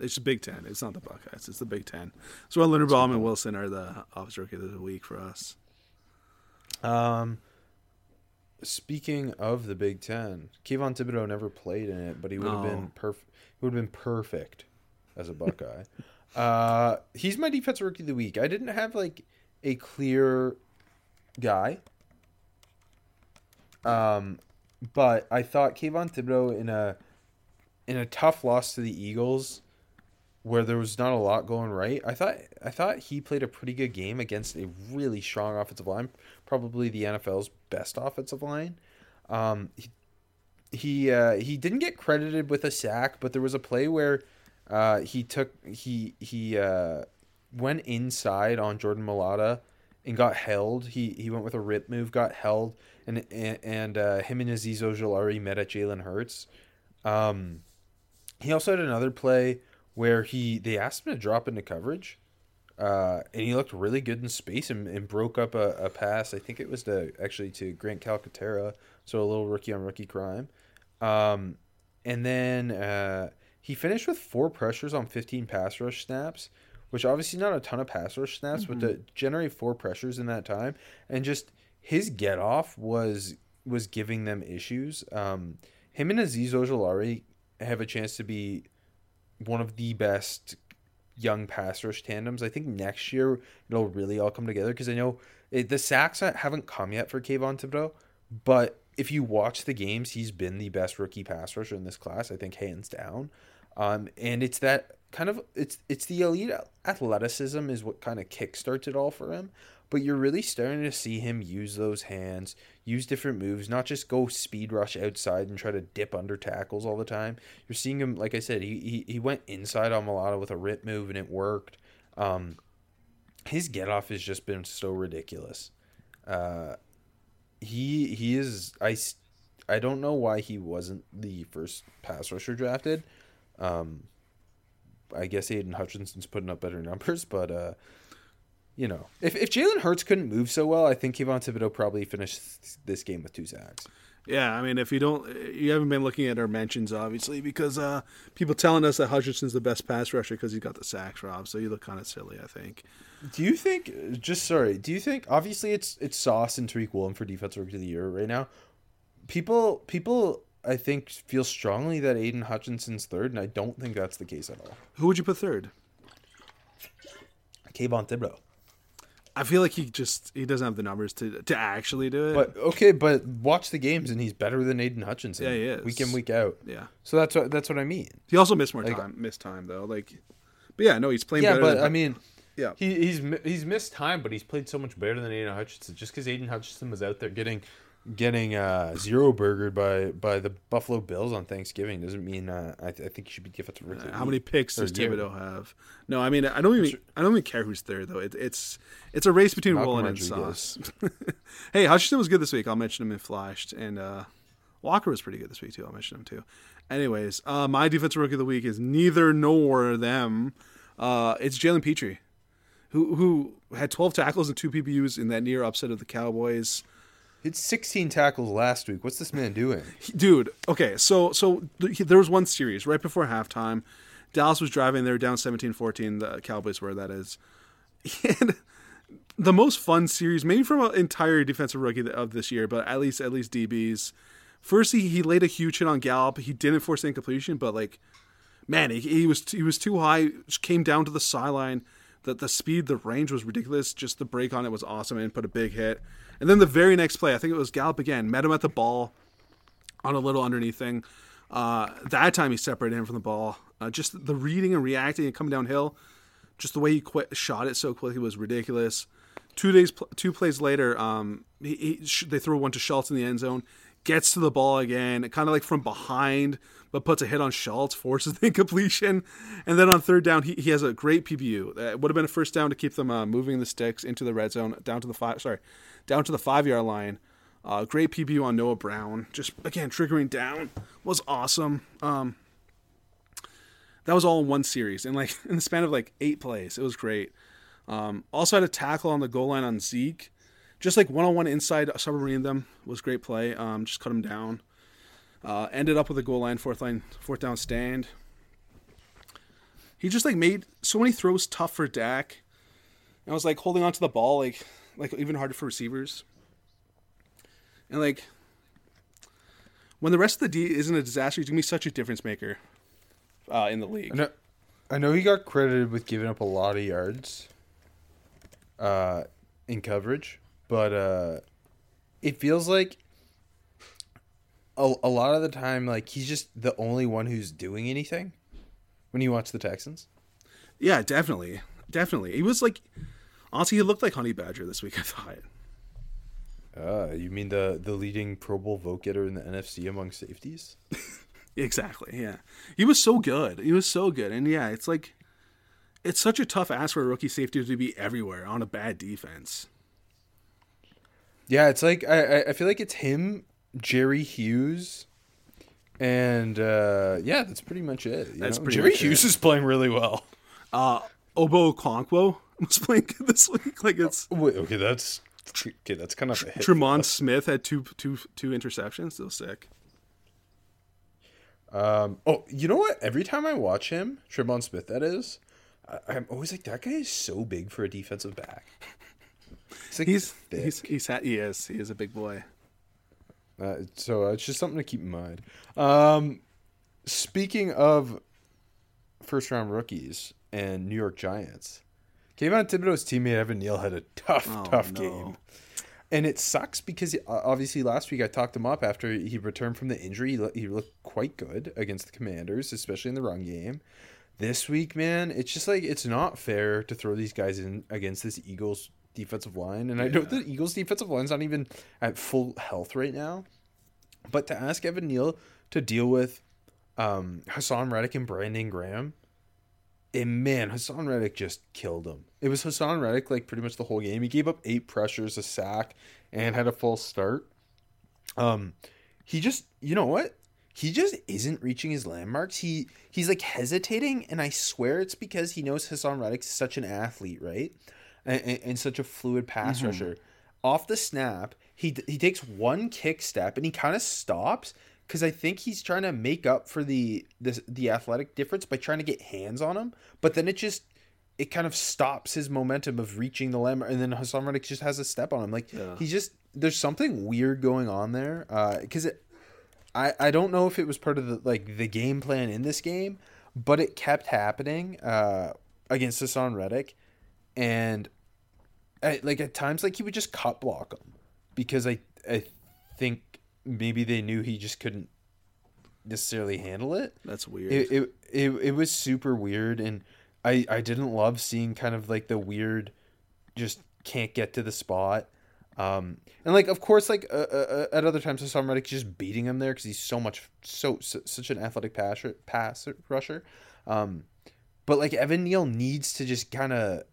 It's the Big Ten. It's not the Buckeyes. It's the Big Ten. So well, Linderbaum and Wilson are the officer rookie of the week for us. Um, Speaking of the Big Ten, Kayvon Thibodeaux never played in it, but he would have oh. been perfect. He would have been perfect as a Buckeye. uh, he's my defensive rookie of the week. I didn't have like a clear guy. Um, but I thought Kayvon Thibodeaux in a in a tough loss to the Eagles, where there was not a lot going right. I thought I thought he played a pretty good game against a really strong offensive line, probably the NFL's best offensive line. Um, he he, uh, he didn't get credited with a sack, but there was a play where uh, he took he he uh, went inside on Jordan Mailata and got held. He he went with a rip move, got held, and and, and uh, him and Azeez Ojulari met at Jalen Hurts. Um, he also had another play where he they asked him to drop into coverage, uh, and he looked really good in space and, and broke up a, a pass. I think it was to actually to Grant Calcaterra, so a little rookie on rookie crime. Um, and then uh, he finished with four pressures on 15 pass rush snaps, which obviously not a ton of pass rush snaps, Mm-hmm. but to generate four pressures in that time and just his get off was was giving them issues. Um, him and Azeez Ojulari have a chance to be one of the best young pass rush tandems. I think next year it'll really all come together because I know it, the sacks haven't come yet for Kayvon Thibodeaux, but if you watch the games, he's been the best rookie pass rusher in this class. I think hands down. Um, and it's that kind of it's it's the elite athleticism is what kind of kickstarts it all for him. But you're really starting to see him use those hands, use different moves, not just go speed rush outside and try to dip under tackles all the time. You're seeing him, like I said, he he, he went inside on Mailata with a rip move and it worked. Um, his get off has just been so ridiculous. Uh, he he is I I don't know why he wasn't the first pass rusher drafted. Um, I guess Aidan Hutchinson's putting up better numbers, but uh, you know, if if Jalen Hurts couldn't move so well, I think Kayvon Thibodeaux probably finished this game with two sacks. Yeah, I mean, if you don't, you haven't been looking at our mentions, obviously, because uh, people telling us that Hutchinson's the best pass rusher because he got the sacks, Rob. So you look kind of silly, I think. Do you think? Just sorry. Do you think? Obviously, it's it's Sauce and Tariq Woolen for defensive rookie of the year right now. People people I think feel strongly that Aidan Hutchinson's third, and I don't think that's the case at all. Who would you put third? Kayvon Thibodeaux. I feel like he just he doesn't have the numbers to to actually do it. But okay, but watch the games, and he's better than Aidan Hutchinson. Yeah, he is. week in week out. yeah, So that's what that's what I mean. he also missed more Like- time, missed time though. Like, but yeah, no, he's playing. Yeah, better but than- I mean, yeah, He, he's he's missed time, but he's played so much better than Aidan Hutchinson. Just because Aiden Hutchinson was out there getting getting uh, zero burgered by by the Buffalo Bills on Thanksgiving doesn't mean uh, I, th- I think you should be defensive rookie. of the How many picks does. Thibodeaux have? No, I mean I don't even I don't even care who's third though. It, it's it's a race between Malcolm Woolen and. Sauce. hey, Hutchinson was good this week. I'll mention him in flashed, and uh, Walker was pretty good this week too. I'll mention him too. Anyways, uh, my defensive rookie of the week is neither nor them. Uh, it's Jalen Pitre, who who had 12 tackles and two PBUs in that near upset of the Cowboys. Had 16 tackles last week. What's this man doing? dude okay so so there was one series right before halftime. Dallas was driving they were down 17-14 the cowboys were that is. And the most fun series maybe from an entire defensive rookie of this year but at least at least dbs first he, he laid a huge hit on gallup. He didn't force the incompletion but like man he, he was he was too high came down to the sideline. The, the speed the range was ridiculous. Just the break on it was awesome and put a big hit and then the very next play i think it was gallup again met him at the ball on a little underneath thing. Uh, that time he separated him from the ball. Uh, just the reading and reacting and coming downhill, just the way he quit, shot it so quickly was ridiculous. Two days, two plays later, um, he, he, they throw one to Schultz in the end zone, gets to the ball again, kind of like from behind, but puts a hit on Schultz, forces the incompletion, and then on third down he, he has a great PBU. That would have been a first down to keep them uh, moving the sticks into the red zone, down to the five, sorry, down to the five yard line. Uh, great PBU on Noah Brown. Just again triggering down was awesome. Um, that was all in one series and like in the span of like eight plays. It was great. Um, also had a tackle on the goal line on Zeke, just like one on one inside submarine them was great play. Um, just cut him down. Uh, ended up with a goal line fourth line fourth down stand. He just like made so many throws tough for Dak. And I was like holding on to the ball like like even harder for receivers. And like when the rest of the D isn't a disaster, he's gonna be such a difference maker uh, in the league. I know, I know he got credited with giving up a lot of yards uh, in coverage, but uh, it feels like a, a lot of the time, like he's just the only one who's doing anything when you watch the Texans. Yeah, definitely, definitely. He was like, honestly, he looked like Honey Badger this week. I thought. Uh, you mean the the leading Pro Bowl vote getter in the NFC among safeties? Exactly. Yeah, he was so good. He was so good, and yeah, it's like, it's such a tough ask for a rookie safety to be everywhere on a bad defense. Yeah, it's like I I- feel like it's him, Jerry Hughes, and uh, yeah, that's pretty much it. you That's know? pretty Jerry Hughes it. is playing really well. Uh, Ogbo Okoronkwo was playing good this week. Like it's Wait, okay, that's okay. That's kind of a hit. Tremon Smith had two two two interceptions. Still sick. Um, oh, you know what? Every time I watch him, Tremon Smith, that is, I, I'm always like, that guy is so big for a defensive back. He's like He's thick. he's he's ha- he is he is a big boy. Uh, so uh, it's just something to keep in mind. Um, speaking of first round rookies and New York Giants, Kayvon Thibodeaux's teammate Evan Neal had a tough, Oh, tough no. game. And it sucks because uh, obviously last week I talked him up after he returned from the injury. He, looked quite good against the Commanders, especially in the run game. This week, man, it's just like it's not fair to throw these guys in against this Eagles defensive line. And I know the Eagles defensive line's not even at full health right now. But to ask Evan Neal to deal with um, Haason Reddick and Brandon Graham, and man, Haason Reddick just killed him. It was Haason Reddick like pretty much the whole game. He gave up eight pressures, a sack, and had a full start. Um, he just, you know what? He just isn't reaching his landmarks. He he's like hesitating, and I swear it's because he knows Haason Reddick's such an athlete, right? And, and, and such a fluid pass rusher. Off the snap, he he takes one kick step, and he kind of stops because I think he's trying to make up for the the the athletic difference by trying to get hands on him. But then it just it kind of stops his momentum of reaching the landmark, and then Haason Reddick just has a step on him. Like he just there's something weird going on there because it. I, I don't know if it was part of the like the game plan in this game, but it kept happening uh, against Haason Reddick, and I, like at times like he would just cut block him because I I think maybe they knew he just couldn't necessarily handle it. That's weird. It it it, it was super weird, and I I didn't love seeing kind of like the weird, just can't get to the spot. Um, and like of course like uh, uh, at other times Haason Reddick just beating him there because he's so much so, so such an athletic pass pass rusher. Um, but like Evan Neal needs to just kind of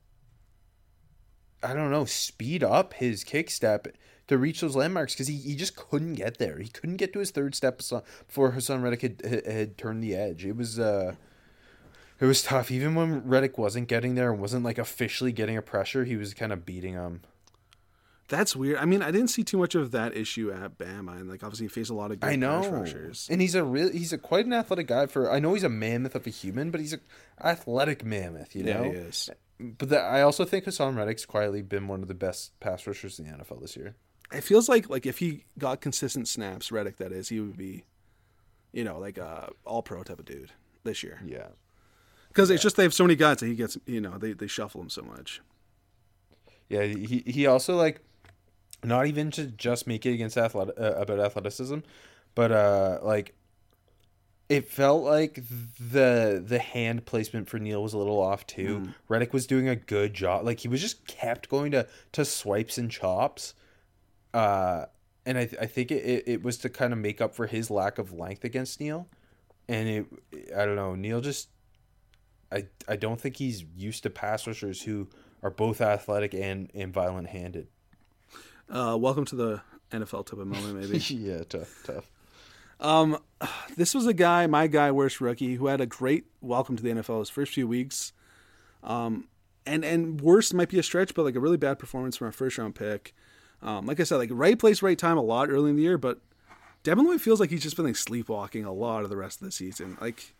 I don't know speed up his kick step to reach those landmarks because he, he just couldn't get there. He couldn't get to his third step before Haason Reddick had, had, had turned the edge. It was uh it was tough. Even when Reddick wasn't getting there and wasn't like officially getting a pressure, he was kind of beating him. That's weird. I mean, I didn't see too much of that issue at Bama, and like obviously he faced a lot of good I know, pass rushers. and he's a real he's a quite an athletic guy. For I know he's a mammoth of a human, but he's a athletic mammoth. You Yeah, know, he is. But the, I also think Haason Reddick's quietly been one of the best pass rushers in the NFL this year. It feels like like if he got consistent snaps, Reddick that is, he would be, you know, like a all pro type of dude this year. Yeah, Because it's just they have so many guys that he gets, you know, they, they shuffle him so much. yeah. He he also like not even to just make it against athletic uh, about athleticism, but uh like it felt like the the hand placement for Neal was a little off too. Reddick was doing a good job. Like he was just kept going to to swipes and chops. Uh and I I think it, it, it was to kind of make up for his lack of length against Neal. And it I don't know, Neal just I I don't think he's used to pass rushers who are both athletic and, and violent handed. Uh, welcome to the NFL type of moment, maybe. yeah, tough, tough. Um, this was a guy, my guy, worst rookie, who had a great welcome to the NFL his first few weeks. Um, and and worst might be a stretch, but like a really bad performance from a first round pick. Um, like I said, like right place, right time a lot early in the year, but Devin Lloyd feels like he's just been like sleepwalking a lot of the rest of the season. Like,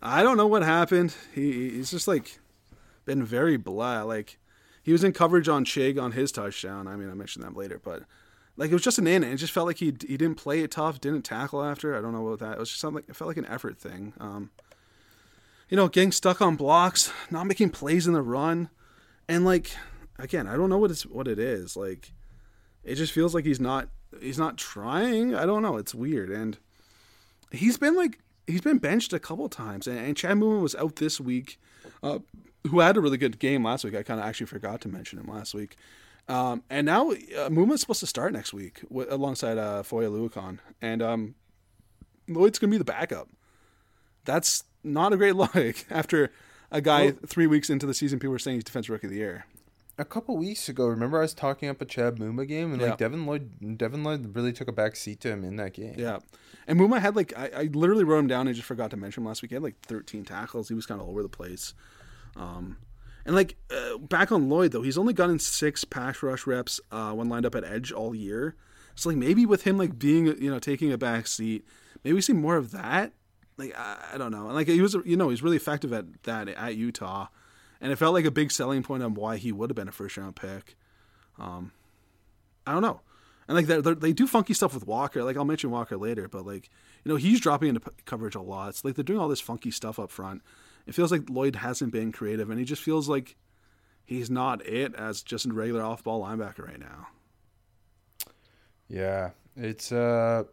I don't know what happened. He he's just like been very blah. Like he was in coverage on Chig on his touchdown. I mean, I mentioned that later, but like it was just an in. It just felt like he he didn't play it tough, didn't tackle after. I don't know about that. It was just something. It felt like an effort thing. Um, you know, getting stuck on blocks, not making plays in the run, and like again, I don't know what it's what it is. Like, it just feels like he's not he's not trying. I don't know. It's weird, and he's been like he's been benched a couple times, and, and Chad Muma was out this week, uh, who had a really good game last week. I kind of actually forgot to mention him last week. Um, and now uh, Muma's supposed to start next week w- alongside uh, Foye Oluokun, and um, Lloyd's gonna be the backup. That's not a great look after a guy Well- three weeks into the season. People were saying he's defensive rookie of the year. A couple weeks ago, remember I was talking up a Chad Muma game, and Yeah. like Devin Lloyd, Devin Lloyd really took a back seat to him in that game. Yeah. And Muma had like I, I literally wrote him down and just forgot to mention him last week. He had like 13 tackles. He was kind of all over the place. Um, and like uh, back on Lloyd though, he's only gotten six pass rush reps uh, when lined up at edge all year. So like maybe with him like being you know taking a back seat, maybe we see more of that. Like I, I don't know. And like he was you know he's really effective at that at Utah, and it felt like a big selling point on why he would have been a first round pick. Um, I don't know. And like they're, they do funky stuff with Walker. Like I'll mention Walker later, but like you know he's dropping into p- coverage a lot. It's like they're doing all this funky stuff up front. It feels like Lloyd hasn't been creative, and he just feels like he's not it as just a regular off-ball linebacker right now. Yeah, it's uh,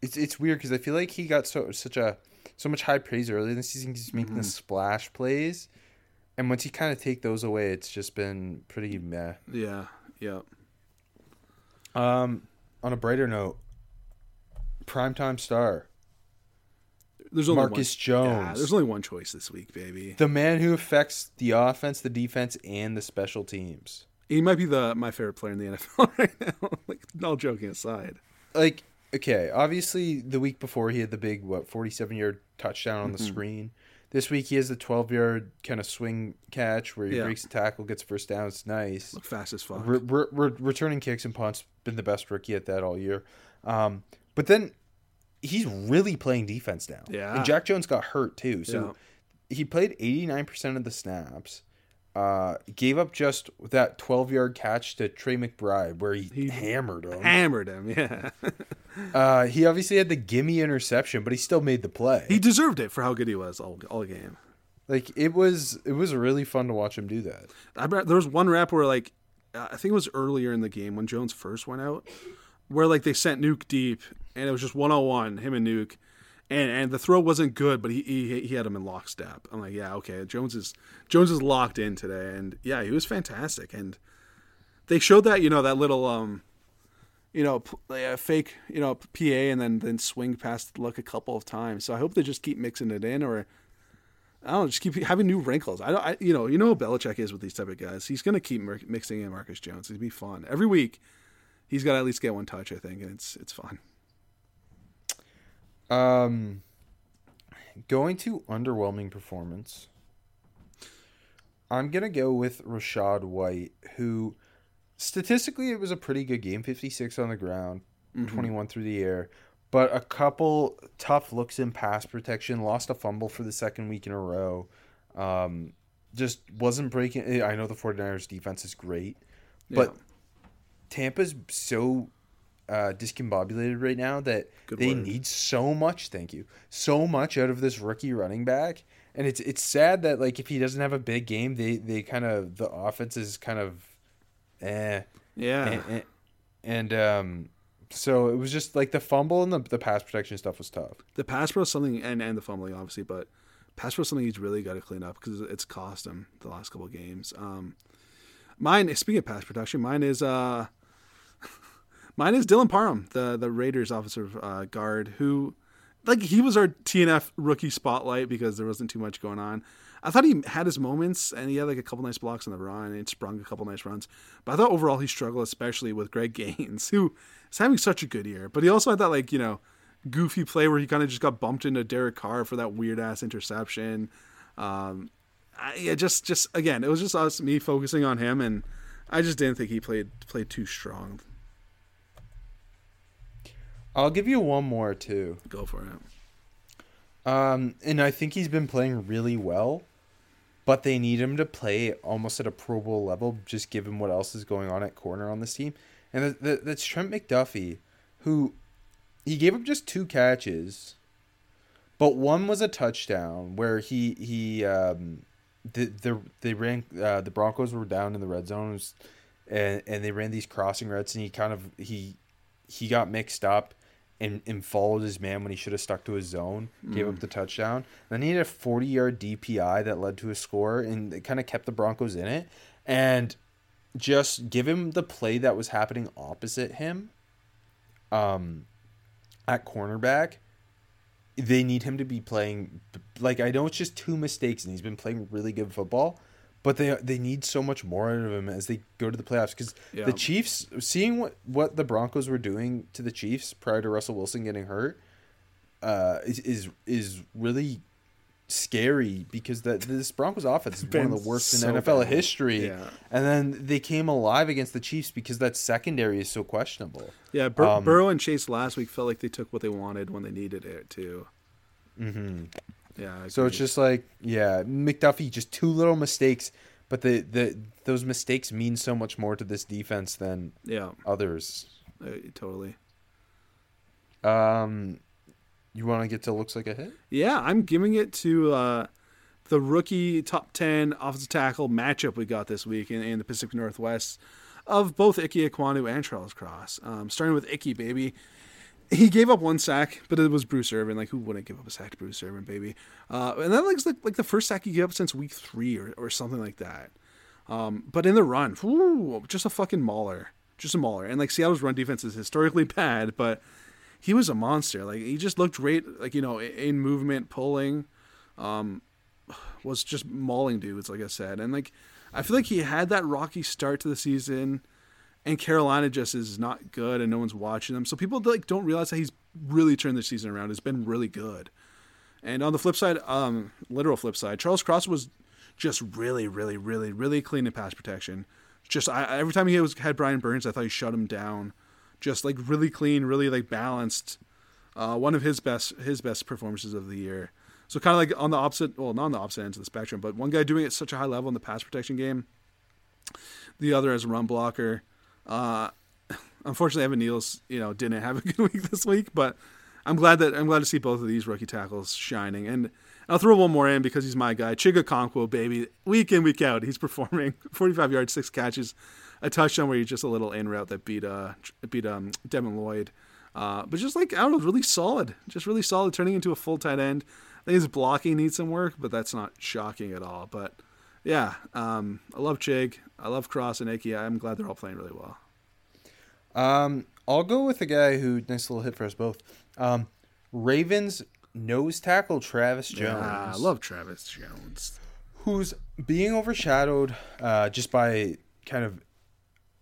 it's it's weird because I feel like he got so such a so much high praise early in the season. He's making the splash plays, and once you kind of take those away, it's just been pretty meh. Yeah, yeah. Um, on a brighter note, primetime star There's only Marcus one, Jones. Yeah, there's only one choice this week, baby. the man who affects the offense, the defense, and the special teams. He might be the my favorite player in the NFL right now. like, all joking aside. like okay, obviously the week before he had the big what forty seven yard touchdown on the Mm-hmm. screen. This week he has the twelve yard kind of swing catch where he Yeah. breaks the tackle, gets first down. It's nice. Look fast as fuck. Re- re- re- returning kicks and punts been the best rookie at that all year. Um, but then he's really playing defense now. Yeah. and Jack Jones got hurt too, so he played eighty nine percent of the snaps. Uh, gave up just that twelve yard catch to Trey McBride where he, He hammered him. Hammered him, yeah. Uh, he obviously had the gimme interception, but he still made the play. he deserved it for how good he was all all game. like it was, it was really fun to watch him do that. I there was one rap where like uh, I think it was earlier in the game when Jones first went out, where like they sent Nuke deep and it was just one on one him and Nuke, and and the throw wasn't good, but he he, he had him in lockstep. I'm like, yeah, okay, Jones is Jones is locked in today, and yeah, he was fantastic, and they showed that you know that little um. You know, fake, you know, PA, and then then swing past look a couple of times. So I hope they just keep mixing it in, or I don't know, just keep having new wrinkles. I don't, I, you know, you know Belichick is with these type of guys. He's gonna keep mixing in Marcus Jones. It'd be fun every week. He's got to at least get one touch, I think, and it's it's fun. Um, going to underwhelming performance. I'm gonna go with Rachaad White, who statistically it was a pretty good game. 56 on the ground, 21 through the air, but a couple tough looks in pass protection. Lost a fumble for the second week in a row. Um, just wasn't breaking. I know the 49ers defense is great, but Yeah. Tampa's so uh, discombobulated right now that Good they word. need so much. Thank you, so much out of this rookie running back, and it's it's sad that like if he doesn't have a big game, they they kind of the offense is kind of, eh, Yeah, and, and, and um, so it was just like the fumble and the the pass protection stuff was tough. the pass pro is something, and and the fumbling obviously, but pass pro is something he's really got to clean up because it's cost him the last couple of games. Um, mine, speaking of pass protection, mine is uh, mine is Dylan Parham, the the Raiders offensive uh, guard, who like he was our TNF rookie spotlight because there wasn't too much going on. I thought he had his moments and he had like a couple nice blocks on the run and sprung a couple nice runs. But I thought overall he struggled, especially with Greg Gaines, who is having such a good year. But he also had that like you know goofy play where he kind of just got bumped into Derek Carr for that weird ass interception. Um, I, yeah, just just again, it was just us me focusing on him, and I just didn't think he played played too strong. I'll give you one more too. Go for it. Um, and I think he's been playing really well, but they need him to play almost at a Pro Bowl level, just given what else is going on at corner on this team. And that, that, that's Trent McDuffie, who he gave up just two catches, but one was a touchdown where he he um, the, the they ran uh, the Broncos were down in the red zone, and and they ran these crossing routes, and he kind of he he got mixed up. And, and followed his man when he should have stuck to his zone, gave up the touchdown. Then he had a 40 yard DPI that led to a score, and it kind of kept the Broncos in it. And just give him the play that was happening opposite him um at cornerback they need him to be playing like I know it's just two mistakes and he's been playing really good football but they they need so much more out of him as they go to the playoffs cuz Yeah. the Chiefs seeing what what the Broncos were doing to the Chiefs prior to Russell Wilson getting hurt uh is is, is really scary because that this Broncos offense is one of the worst in NFL bad. history Yeah. and then they came alive against the Chiefs because that secondary is so questionable. Yeah, Bur- Um, Burrow and Chase last week felt like they took what they wanted when they needed it too. hmm Yeah, So it's just like, yeah, McDuffie, just two little mistakes, but the, the those mistakes mean so much more to this defense than yeah, others. uh, totally. Um, you want to get to looks like a hit? Yeah, I'm giving it to uh, the rookie top 10 offensive tackle matchup we got this week in, in the Pacific Northwest of both Ickey Ekwonu and Charles Cross. Um, starting with Icky, baby. He gave up one sack, but it was Bruce Irvin. Like, who wouldn't give up a sack to Bruce Irvin, baby? Uh, and that looks like, like the first sack he gave up since week three or, or something like that. Um, but in the run, just a fucking mauler. Just a mauler. And like Seattle's run defense is historically bad, but he was a monster. Like he just looked great, like you know, in movement, pulling, um, was just mauling dudes, like I said. And like I feel like he had that rocky start to the season, and Carolina just is not good, and no one's watching them. So people like don't realize that he's really turned the season around. It's been really good. And on the flip side, um, literal flip side, Charles Cross was just really, really, really, really clean in pass protection. Just I, every time he was had Brian Burns, I thought he shut him down. Just like really clean, really like balanced. Uh, one of his best his best performances of the year. So kind of like on the opposite, well, not on the opposite ends of the spectrum, but one guy doing it at such a high level in the pass protection game, the other as a run blocker. Uh, unfortunately, Evan Neal's you know didn't have a good week this week, but I'm glad that I'm glad to see both of these rookie tackles shining. And I'll throw one more in because he's my guy, Chig Okonkwo, baby. Week in week out, he's performing 45 yards, six catches, a touchdown where he's just a little in route that beat uh beat um Devin Lloyd. Uh, but just like I don't know, really solid, just really solid, turning into a full tight end. I think his blocking needs some work, but that's not shocking at all. But yeah, um, I love Chig, I love Cross and Ickey. I'm glad they're all playing really well. Um, I'll go with the guy who nice little hit for us both. Um, Ravens nose tackle Travis Jones. Yeah, I love Travis Jones. who's being overshadowed uh, just by kind of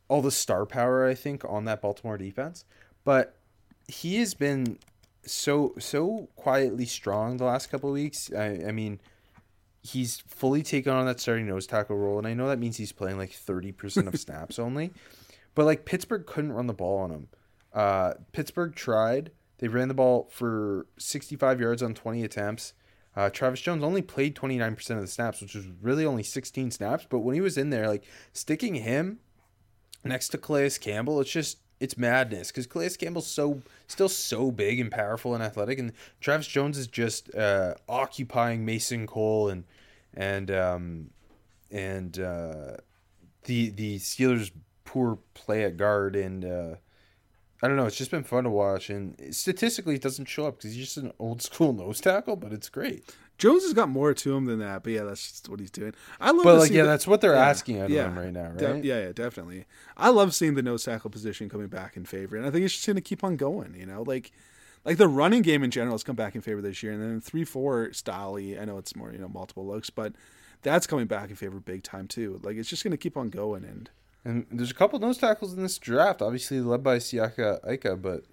all the star power I think on that Baltimore defense, but he has been so so quietly strong the last couple of weeks. I, I mean, he's fully taken on that starting nose tackle role, and I know that means he's playing like thirty percent of snaps only, but like Pittsburgh couldn't run the ball on him. Uh, Pittsburgh tried. They ran the ball for 65 yards on 20 attempts. Uh, Travis Jones only played 29% of the snaps, which was really only 16 snaps. But when he was in there, like sticking him next to Calais Campbell, it's just it's madness because Calais Campbell's so still so big and powerful and athletic, and Travis Jones is just uh, occupying Mason Cole and and um, and uh, the the Steelers' poor play at guard and. Uh, I don't know. It's just been fun to watch, and statistically, it doesn't show up because he's just an old school nose tackle, but it's great. Jones has got more to him than that, but yeah, that's just what he's doing. I love, But like, yeah, the- that's what they're yeah, asking out of yeah, him right now, right? de- yeah, yeah, definitely. I love seeing the nose tackle position coming back in favor, and I think it's just going to keep on going. You know, like like the running game in general has come back in favor this year, and then three four style. I know it's more you know multiple looks, but that's coming back in favor big time too. Like it's just going to keep on going, and And there's a couple nose tackles in this draft, obviously led by Siaki Ika, but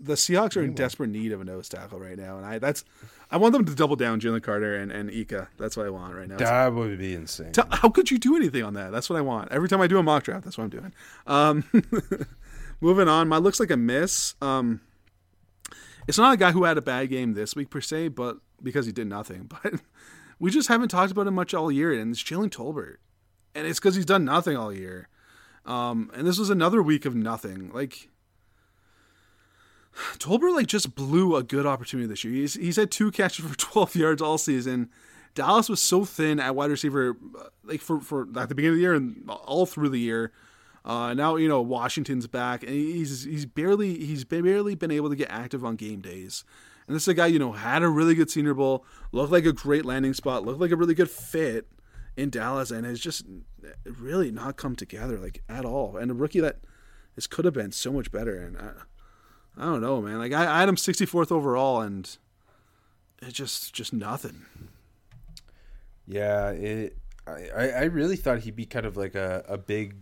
the Seahawks are in desperate need of a nose tackle right now, and I that's I want them to double down Jalen Carter and and Ika. That's what I want right now. that would be insane. Tell, how could you do anything on that? That's what I want. Every time I do a mock draft, that's what I'm doing. Um, moving on, my looks like a miss. Um, it's not a guy who had a bad game this week per se, but because he did nothing. But we just haven't talked about him much all year, and it's Jalen Tolbert, and it's because he's done nothing all year. Um, and this was another week of nothing. Like Tolbert, like just blew a good opportunity this year. He's he's had two catches for 12 yards all season. Dallas was so thin at wide receiver, uh, like for for at the beginning of the year and all through the year. Uh, now you know Washington's back, and he's he's barely he's barely been able to get active on game days. And this is a guy you know had a really good Senior Bowl, looked like a great landing spot, looked like a really good fit in Dallas, and has just really not come together like at all. And a rookie that this could have been so much better. And I, I don't know, man. Like I, I had him 64th overall, and it's just just nothing. Yeah, it. I, I really thought he'd be kind of like a, a big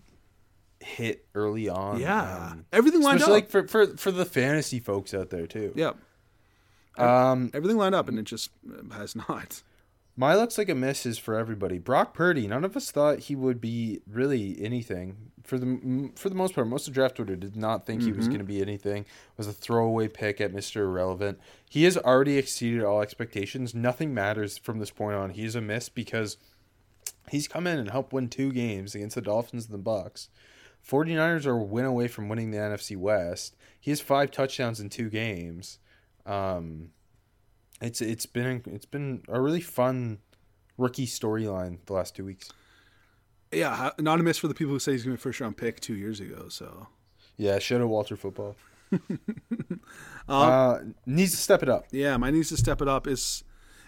hit early on. Yeah, um, everything lined up. like for, for for the fantasy folks out there too. Yep. Um, everything lined up, and it just has not. My looks like a miss is for everybody. Brock Purdy. None of us thought he would be really anything for the for the most part. Most of draft Twitter did not think he was Mm-hmm. going to be anything. Was a throwaway pick at Mister Irrelevant. He has already exceeded all expectations. Nothing matters from this point on. He's a miss because he's come in and helped win two games against the Dolphins and the Bucks. 49ers are a win away from winning the NFC West. He has five touchdowns in two games. Um, it's it's been it's been a really fun rookie storyline the last two weeks. Yeah, not a miss for the people who say he's going to be first round pick two years ago. So Yeah, shout out Walter Football. uh, needs to step it up. yeah, my needs to step it up is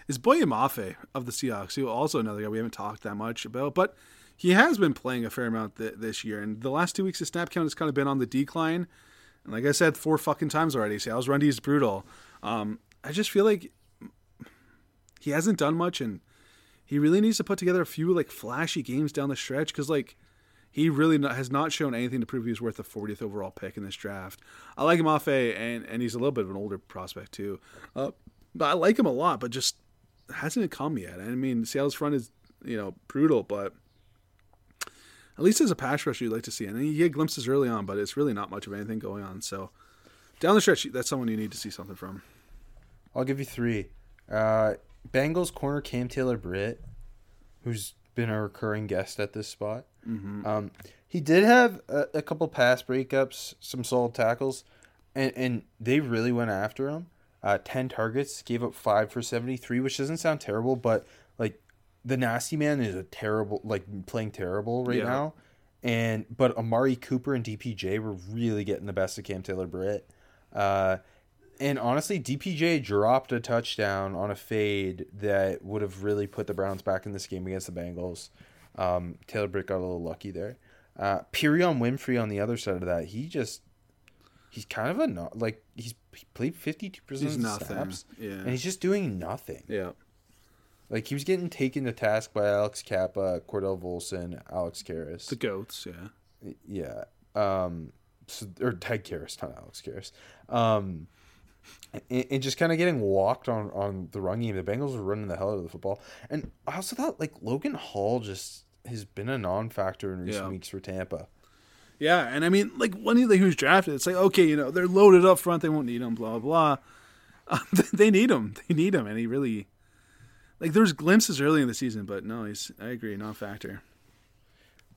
is Boye Mafe of the Seahawks, who also another guy we haven't talked that much about, but he has been playing a fair amount th- this year, and the last two weeks his snap count has kind of been on the decline. And like I said four fucking times already, Seattle's run D is brutal. Um, I just feel like he hasn't done much, and he really needs to put together a few like flashy games down the stretch because like he really not, has not shown anything to prove he was worth the 40th overall pick in this draft. I like him off a, and and he's a little bit of an older prospect too, uh, but I like him a lot. But just hasn't come yet. I mean, Seattle's front is you know brutal, but at least as a pass rusher, you'd like to see. And he had glimpses early on, but it's really not much of anything going on. So down the stretch, that's someone you need to see something from. I'll give you three. Uh, Bengals corner Cam Taylor Britt, who's been a recurring guest at this spot. Um, he did have a, a couple pass breakups, some solid tackles, and, and they really went after him. Uh, 10 targets, gave up 5 for 73, which doesn't sound terrible, but like the nasty man is a terrible, like playing terrible right Yeah. now. And but Amari Cooper and DPJ were really getting the best of Cam Taylor Britt. Uh, and honestly, DPJ dropped a touchdown on a fade that would have really put the Browns back in this game against the Bengals. Um, Taylor Britt got a little lucky there. Uh, Perion Winfrey on the other side of that, he just he's kind of a not like he's he played fifty two percent of the snaps, Yeah. and he's just doing nothing. Yeah. Like he was getting taken to task by Alex Cappa, Cordell Volson, Alex Karras. The goats, yeah. Yeah. Um, so, or Ted Karras, not Alex Karras. Um, and, and just kind of getting walked on on the run game. The Bengals were running the hell out of the football, and I also thought like Logan Hall just has been a non-factor in recent Yeah. weeks for Tampa. Yeah, and I mean, like when he, who's drafted, it's like okay, you know, they're loaded up front, they won't need him, blah blah. blah. Uh, they need him, they need him, and he really, like, there's glimpses early in the season, but no, he's, I agree, non-factor.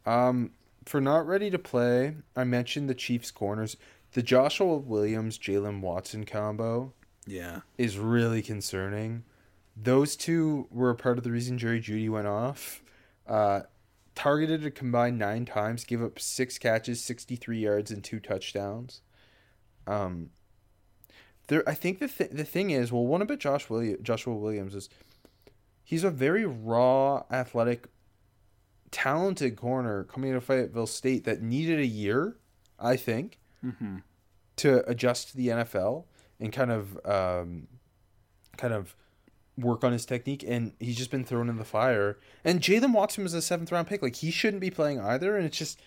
Um, for not ready to play, I mentioned the Chiefs corners. The Joshua Williams Jaylen Watson combo Yeah, is really concerning. Those two were a part of the reason Jerry Jeudy went off. Uh, targeted a combined nine times, gave up six catches, sixty-three yards, and two touchdowns. Um, there, I think the th- the thing is, well, one about Josh William, Joshua Williams is he's a very raw, athletic, talented corner coming out of Fayetteville State that needed a year, I think, to adjust to the NFL and kind of um, kind of work on his technique. And he's just been thrown in the fire. And Jaylen Watson was a seventh round pick. Like he shouldn't be playing either. And it's just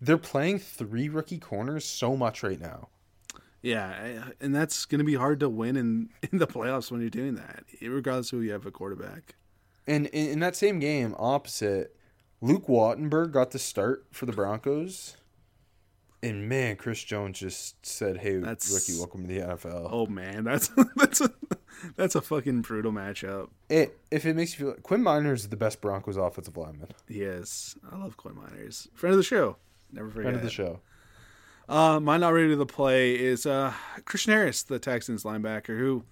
they're playing three rookie corners so much right now. yeah, and that's going to be hard to win in in the playoffs when you're doing that, regardless of who you have a quarterback. And in, in that same game, opposite, Luke Wattenberg got the start for the Broncos. And man, Chris Jones just said, "Hey, That's- rookie, welcome to the NFL." Oh man, that's that's a that's a fucking brutal matchup. It, if it makes you feel, Quinn Meinerz is the best Broncos offensive lineman. Yes, I love Quinn Meinerz, friend of the show. Never forget. Friend of the show. Uh, my not ready to the play is uh, Christian Harris, the Texans linebacker, who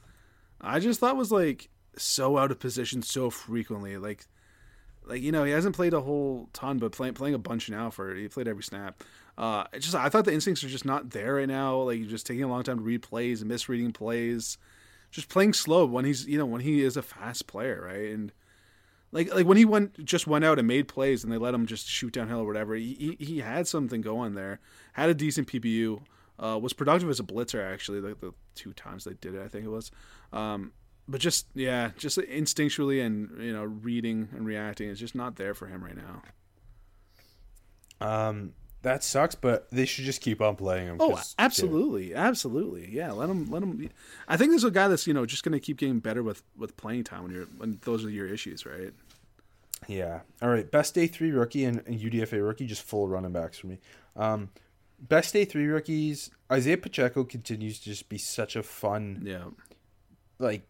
I just thought was like so out of position so frequently. Like, like you know, he hasn't played a whole ton, but playing playing a bunch now for he played every snap. Uh, just I thought the instincts are just not there right now. Like you're just taking a long time to read plays, misreading plays, just playing slow when he's you know when he is a fast player, right? And like like when he went just went out and made plays and they let him just shoot downhill or whatever, he he, had something going there, had a decent PPU, uh, was productive as a blitzer actually, like the two times they did it, I think it was. Um, but just yeah, just instinctually and you know reading and reacting is just not there for him right now. Um, that sucks, but they should just keep on playing him. Oh, absolutely, absolutely. Yeah, let him let him. I think there's a guy that's you know just going to keep getting better with with playing time when you're when those are your issues, right? Yeah. All right. Best day three rookie and, and UDFA rookie, just full running backs for me. Um, best day three rookies. Isaiah Pacheco continues to just be such a fun Yeah, like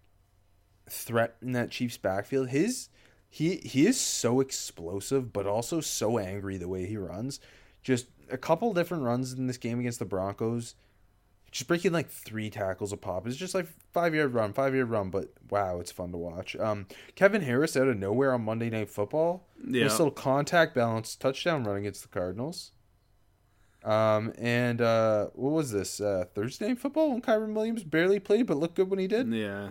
threat in that Chiefs backfield. His he he is so explosive, but also so angry the way he runs. Just a couple different runs in this game against the Broncos, just breaking like three tackles a pop. It's just like five yard run, five yard run, but wow, it's fun to watch. Um, Kevin Harris out of nowhere on Monday Night Football. Yeah. Nice little contact balance touchdown run against the Cardinals. Um, and uh, what was this? Uh, Thursday Night Football when Kyren Williams barely played but looked good when he did. yeah.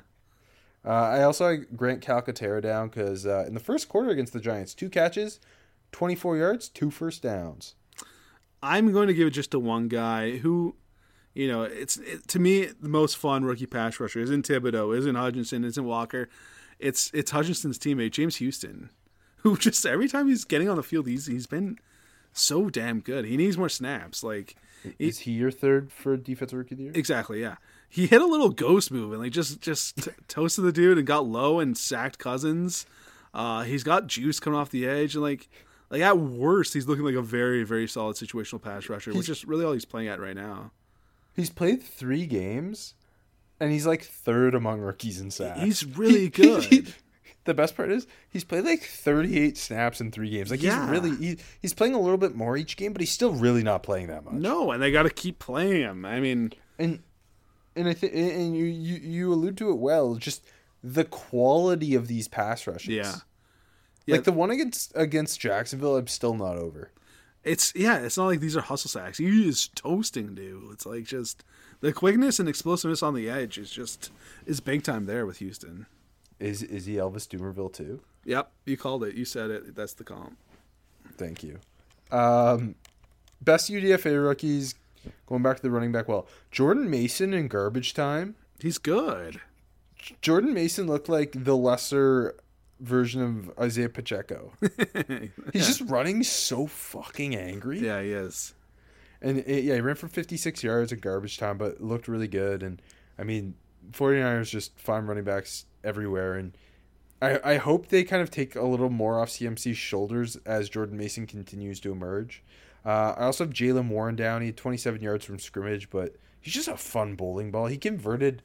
Uh, I also had Grant Calcaterra down because uh, in the first quarter against the Giants, two catches, 24 yards, two first downs. I'm going to give it just to one guy who, you know, it's it, to me the most fun rookie pass rusher isn't Thibodeaux, isn't Hutchinson, isn't Walker. It's it's Hutchinson's teammate James Houston, who just every time he's getting on the field, he's he's been so damn good. He needs more snaps. Like he- Is he your third for defensive rookie of the year? Exactly, yeah. He hit a little ghost move and like just just t- toasted the dude and got low and sacked Cousins. Uh, he's got juice coming off the edge and like like at worst he's looking like a very very solid situational pass rusher, which is really all he's playing at right now. He's played three games, and he's like third among rookies in sacks. He's really He- good. he- the best part is he's played like 38 snaps in three games. Like Yeah. he's really he, he's playing a little bit more each game, but he's still really not playing that much. No, and they got to keep playing him. I mean, and and I think and you, you you allude to it well. Just the quality of these pass rushes. yeah. Yeah. like the one against against Jacksonville, I'm still not over. It's yeah, it's not like these are hustle sacks. He is toasting dude. It's like just the quickness and explosiveness on the edge is just is big time there with Houston. Is is he Elvis Dumervil too? Yep, you called it. You said it. That's the comp. Thank you. Um, best UDFA rookies. Going back to the running back, well, Jordan Mason in garbage time. He's good. Jordan Mason looked like the lesser version of Isaiah Pacheco. He's just running so fucking angry. Yeah, he is. And it, yeah, he ran for 56 yards in garbage time, but looked really good. And I mean, 49ers just find running backs everywhere. And I, I hope they kind of take a little more off CMC's shoulders as Jordan Mason continues to emerge. Uh, I also have Jaylen Warren down. He had 27 yards from scrimmage, but he's just a fun bowling ball. He converted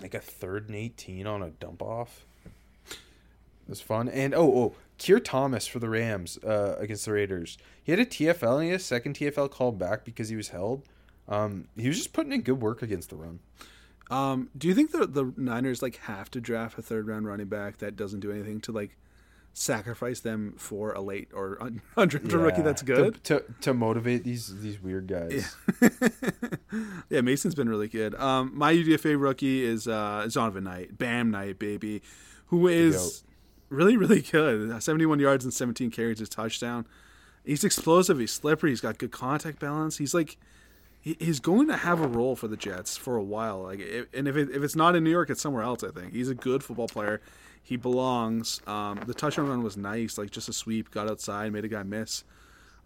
like a third and 18 on a dump off. It was fun. And oh, oh, Keir Thomas for the Rams uh, against the Raiders. He had a TFL and he had a second TFL called back because he was held. Um, he was just putting in good work against the run. Um, do you think the the Niners like have to draft a third round running back that doesn't do anything to like sacrifice them for a late or un- undrafted rookie that's good? to, to motivate these these weird guys. Yeah, Mason's been really good. Um, my UDFA rookie is uh, Zonovan Knight, Bam Knight, baby, who is really really good. Seventy one yards and seventeen carries, a touchdown. He's explosive. He's slippery. He's got good contact balance. He's like he's going to have a role for the Jets for a while. Like, and if it, if it's not in New York, it's somewhere else. I think he's a good football player. He belongs. Um, the touchdown run was nice, like just a sweep, got outside, made a guy miss,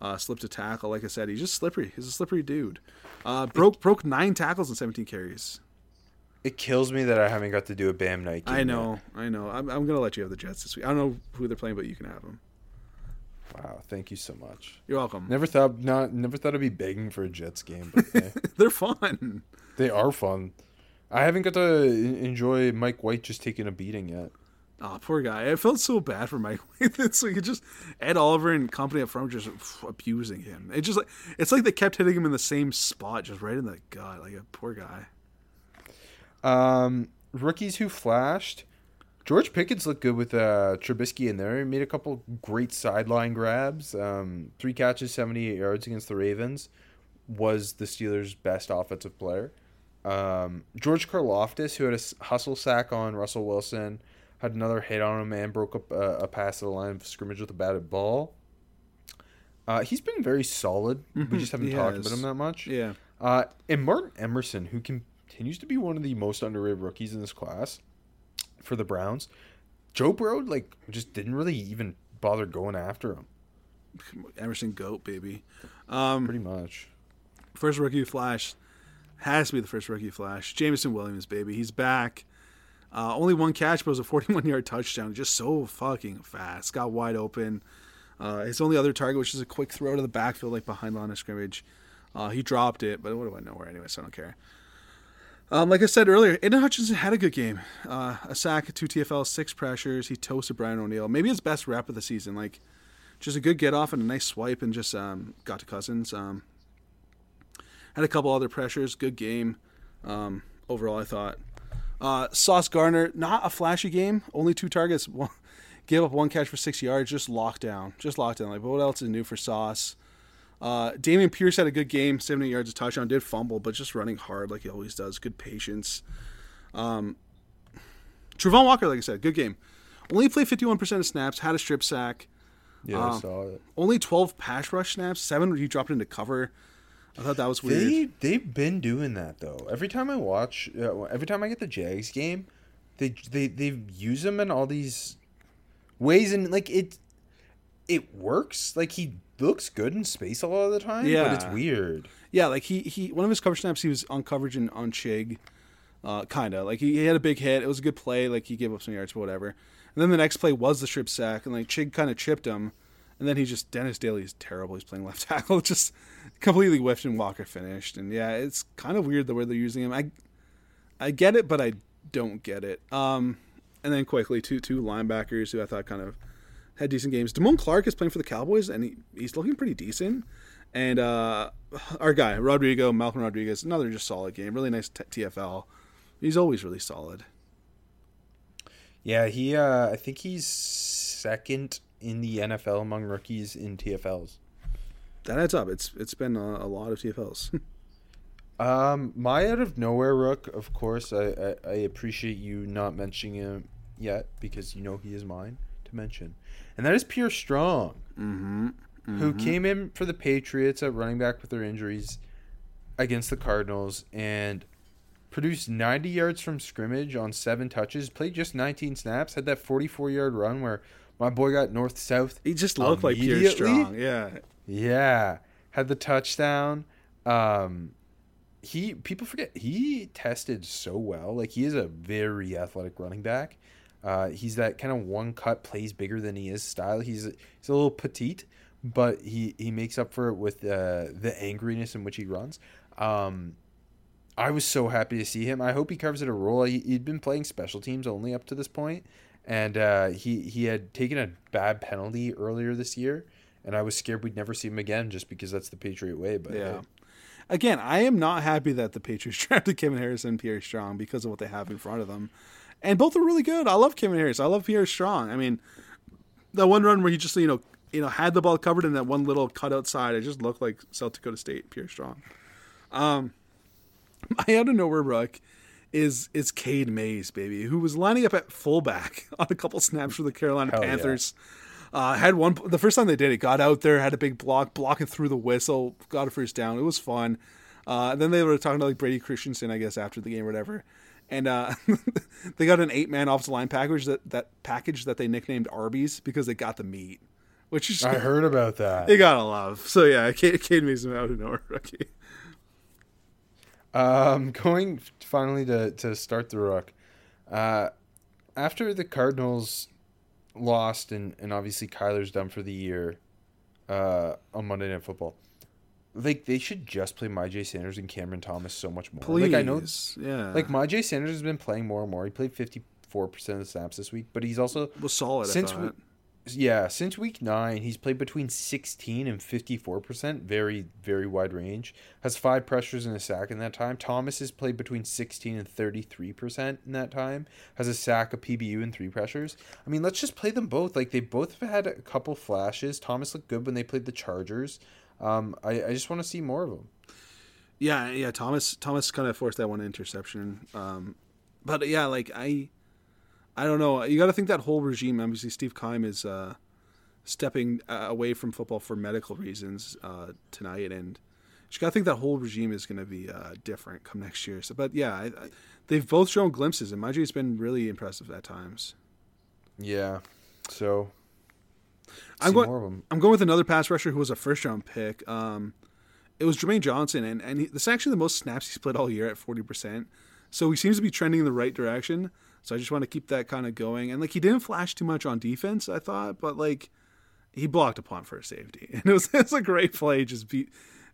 uh, slipped a tackle. Like I said, he's just slippery. He's a slippery dude. Uh, broke broke nine tackles and seventeen carries. It kills me that I haven't got to do a Bam Knight. game I yet. know, I know. I'm, I'm gonna let you have the Jets this week. I don't know who they're playing, but you can have them. Wow, thank you so much. You're welcome. Never thought not never thought I'd be begging for a Jets game, but they're fun. they are fun. I haven't got to enjoy Mike White just taking a beating yet. Oh, poor guy. I felt so bad for Mike. it's like it just Ed Oliver and company up front just abusing him. It just like it's like they kept hitting him in the same spot, just right in the gut. Like a poor guy. Um, rookies who flashed. George Pickens looked good with uh, Trubisky in there. He made a couple great sideline grabs. Um, three catches, 78 yards against the Ravens. Was the Steelers' best offensive player. Um, George Karlaftis, who had a hustle sack on Russell Wilson, had another hit on him and broke up a, a pass to the line of scrimmage with a batted ball. Uh, he's been very solid. We just haven't talked about him that much. Yeah. Uh, and Martin Emerson, who continues to be one of the most underrated rookies in this class for the Browns. Joe Burrow, like, just didn't really even bother going after him, Emerson Goat, baby. Um, pretty much. first rookie flash has to be the first rookie flash. Jameson Williams, baby. He's back. Uh, only one catch, but it was a 41 yard touchdown. Just so fucking fast. Got wide open. Uh, his only other target, which is a quick throw to the backfield, like behind line of scrimmage. Uh, he dropped it, but what do I know where anyway, so I don't care. Um, like I said earlier, Aidan Hutchinson had a good game. Uh, a sack, two TFL, six pressures. He toasted Brian O'Neill. Maybe his best rep of the season. Like, just a good get off and a nice swipe, and just um, got to Cousins. Um, had a couple other pressures. Good game. Um, overall, I thought. Uh, Sauce Gardner, not a flashy game. Only two targets. One, gave up one catch for six yards. Just locked down. Just locked down. Like, but what else is new for Sauce? Uh, Dameon Pierce had a good game. 70 yards of touchdown. Did fumble, but just running hard like he always does. Good patience. Um, Travon Walker, like I said, good game. Only played 51% of snaps. Had a strip sack. Yeah, I Um, saw it. Only 12 pass rush snaps. Seven he dropped into cover. I thought that was weird. They they've been doing that though. Every time I watch, uh, every time I get the Jags game, they they they use him in all these ways, and like it it works. Like he looks good in space a lot of the time. Yeah, but it's weird. Yeah, like he he one of his cover snaps he was on coverage and on Chig, uh, kind of like he, he had a big hit. It was a good play. Like he gave up some yards, but whatever. And then the next play was the strip sack, and like Chig kind of chipped him, and then he just Dennis Daley is terrible. He's playing left tackle, just completely whiffed and Walker finished. And yeah, it's kind of weird the way they're using him. I I get it, but I don't get it. Um, and then quickly two two linebackers who I thought kind of had decent games. Damone Clark is playing for the Cowboys, and he, he's looking pretty decent. And uh, our guy Rodrigo Malcolm Rodriguez, another just solid game. Really nice t- TFL. He's always really solid. Yeah, he. Uh, I think he's second in the NFL among rookies in TFLs. That adds up. It's it's been a, a lot of TFLs. Um, my out of nowhere rook, of course, I, I, I appreciate you not mentioning him yet because you know he is mine to mention, and that is Pierre Strong, mm-hmm. who came in for the Patriots at running back with their injuries against the Cardinals and produced 90 yards from scrimmage on seven touches, played just 19 snaps, had that 44 yard run where my boy got north south. He just looked like Pierre? Strong. Yeah. Yeah, had the touchdown. Um, he people forget he tested so well. Like he is a very athletic running back. Uh, he's that kind of one cut plays bigger than he is style. He's he's a little petite, but he he makes up for it with uh, the angriness in which he runs. Um, I was so happy to see him. I hope he carves it a role. He, he'd been playing special teams only up to this point, and uh, he he had taken a bad penalty earlier this year, and I was scared we'd never see him again just because that's the Patriot way. But Yeah. Again, I am not happy that the Patriots drafted Kevin Harris and Pierre Strong because of what they have in front of them. And both are really good. I love Kevin Harris. I love Pierre Strong. I mean, that one run where he just, you know, you know, had the ball covered in that one little cut outside, it just looked like South Dakota State, Pierre Strong. Um my out of nowhere ruck is is Cade Mays, baby, who was lining up at fullback on a couple snaps for the Carolina Hell yeah. Panthers. Uh, had one the first time they did it, got out there, had a big block, blocking through the whistle, got a first down. It was fun. Uh, then they were talking to like Brady Christensen, I guess, after the game or whatever. And uh, they got an eight man offensive line package that, that package that they nicknamed Arby's because they got the meat. Which is I heard about that. you gotta love. So yeah, Cade, Cade Mays out of nowhere rookie. Um, going finally to, to start the rook. Uh, after the Cardinals lost and, and obviously Kyler's done for the year uh, on Monday Night Football, like they should just play Myjai Sanders and Cameron Thomas so much more. Please, Like I know, yeah, like Myjai Sanders has been playing more and more. He played fifty four percent of the snaps this week, but he's also was solid. since we yeah, since week nine, he's played between 16 and 54%. Very, very wide range. Has five pressures and a sack in that time. Thomas has played between 16 and 33% in that time. Has a sack, a PBU, and three pressures. I mean, let's just play them both. Like, they both have had a couple flashes. Thomas looked good when they played the Chargers. Um, I, I just want to see more of them. Yeah, yeah. Thomas Thomas kind of forced that one interception. Um, but yeah, like I, I don't know. You got to think that whole regime. Obviously, Steve Keim is uh, stepping uh, away from football for medical reasons uh, tonight, and you got to think that whole regime is going to be uh, different come next year. So, but yeah, I, I, they've both shown glimpses, and Myjai's been really impressive at times. Yeah. So, I'm going. more of them. I'm going with another pass rusher who was a first round pick. Um, it was Jermaine Johnson, and and he, this is actually the most snaps he's played all year at forty percent. So he seems to be trending in the right direction. So I just want to keep that kind of going. And like he didn't flash too much on defense, I thought, but like he blocked a punt for a safety, and it was it's a great play. Just beat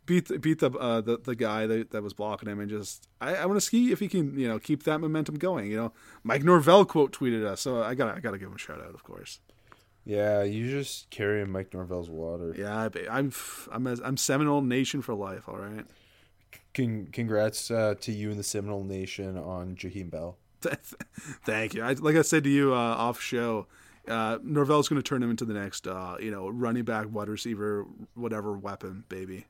beat beat the uh, the the guy that, that was blocking him, and just I, I want to see if he can you know keep that momentum going. You know, Mike Norvell quote tweeted us, so I got I got to give him a shout out, of course. Yeah, you just carrying Mike Norvell's water. Yeah, I- I'm I'm a, I'm Seminole Nation for life. All right. Con- congrats uh, to you and the Seminole Nation on Jaheim Bell. Thank you. I, like I said to you uh, off show, uh, Norvell's going to turn him into the next, uh, you know, running back, wide receiver, whatever weapon, baby.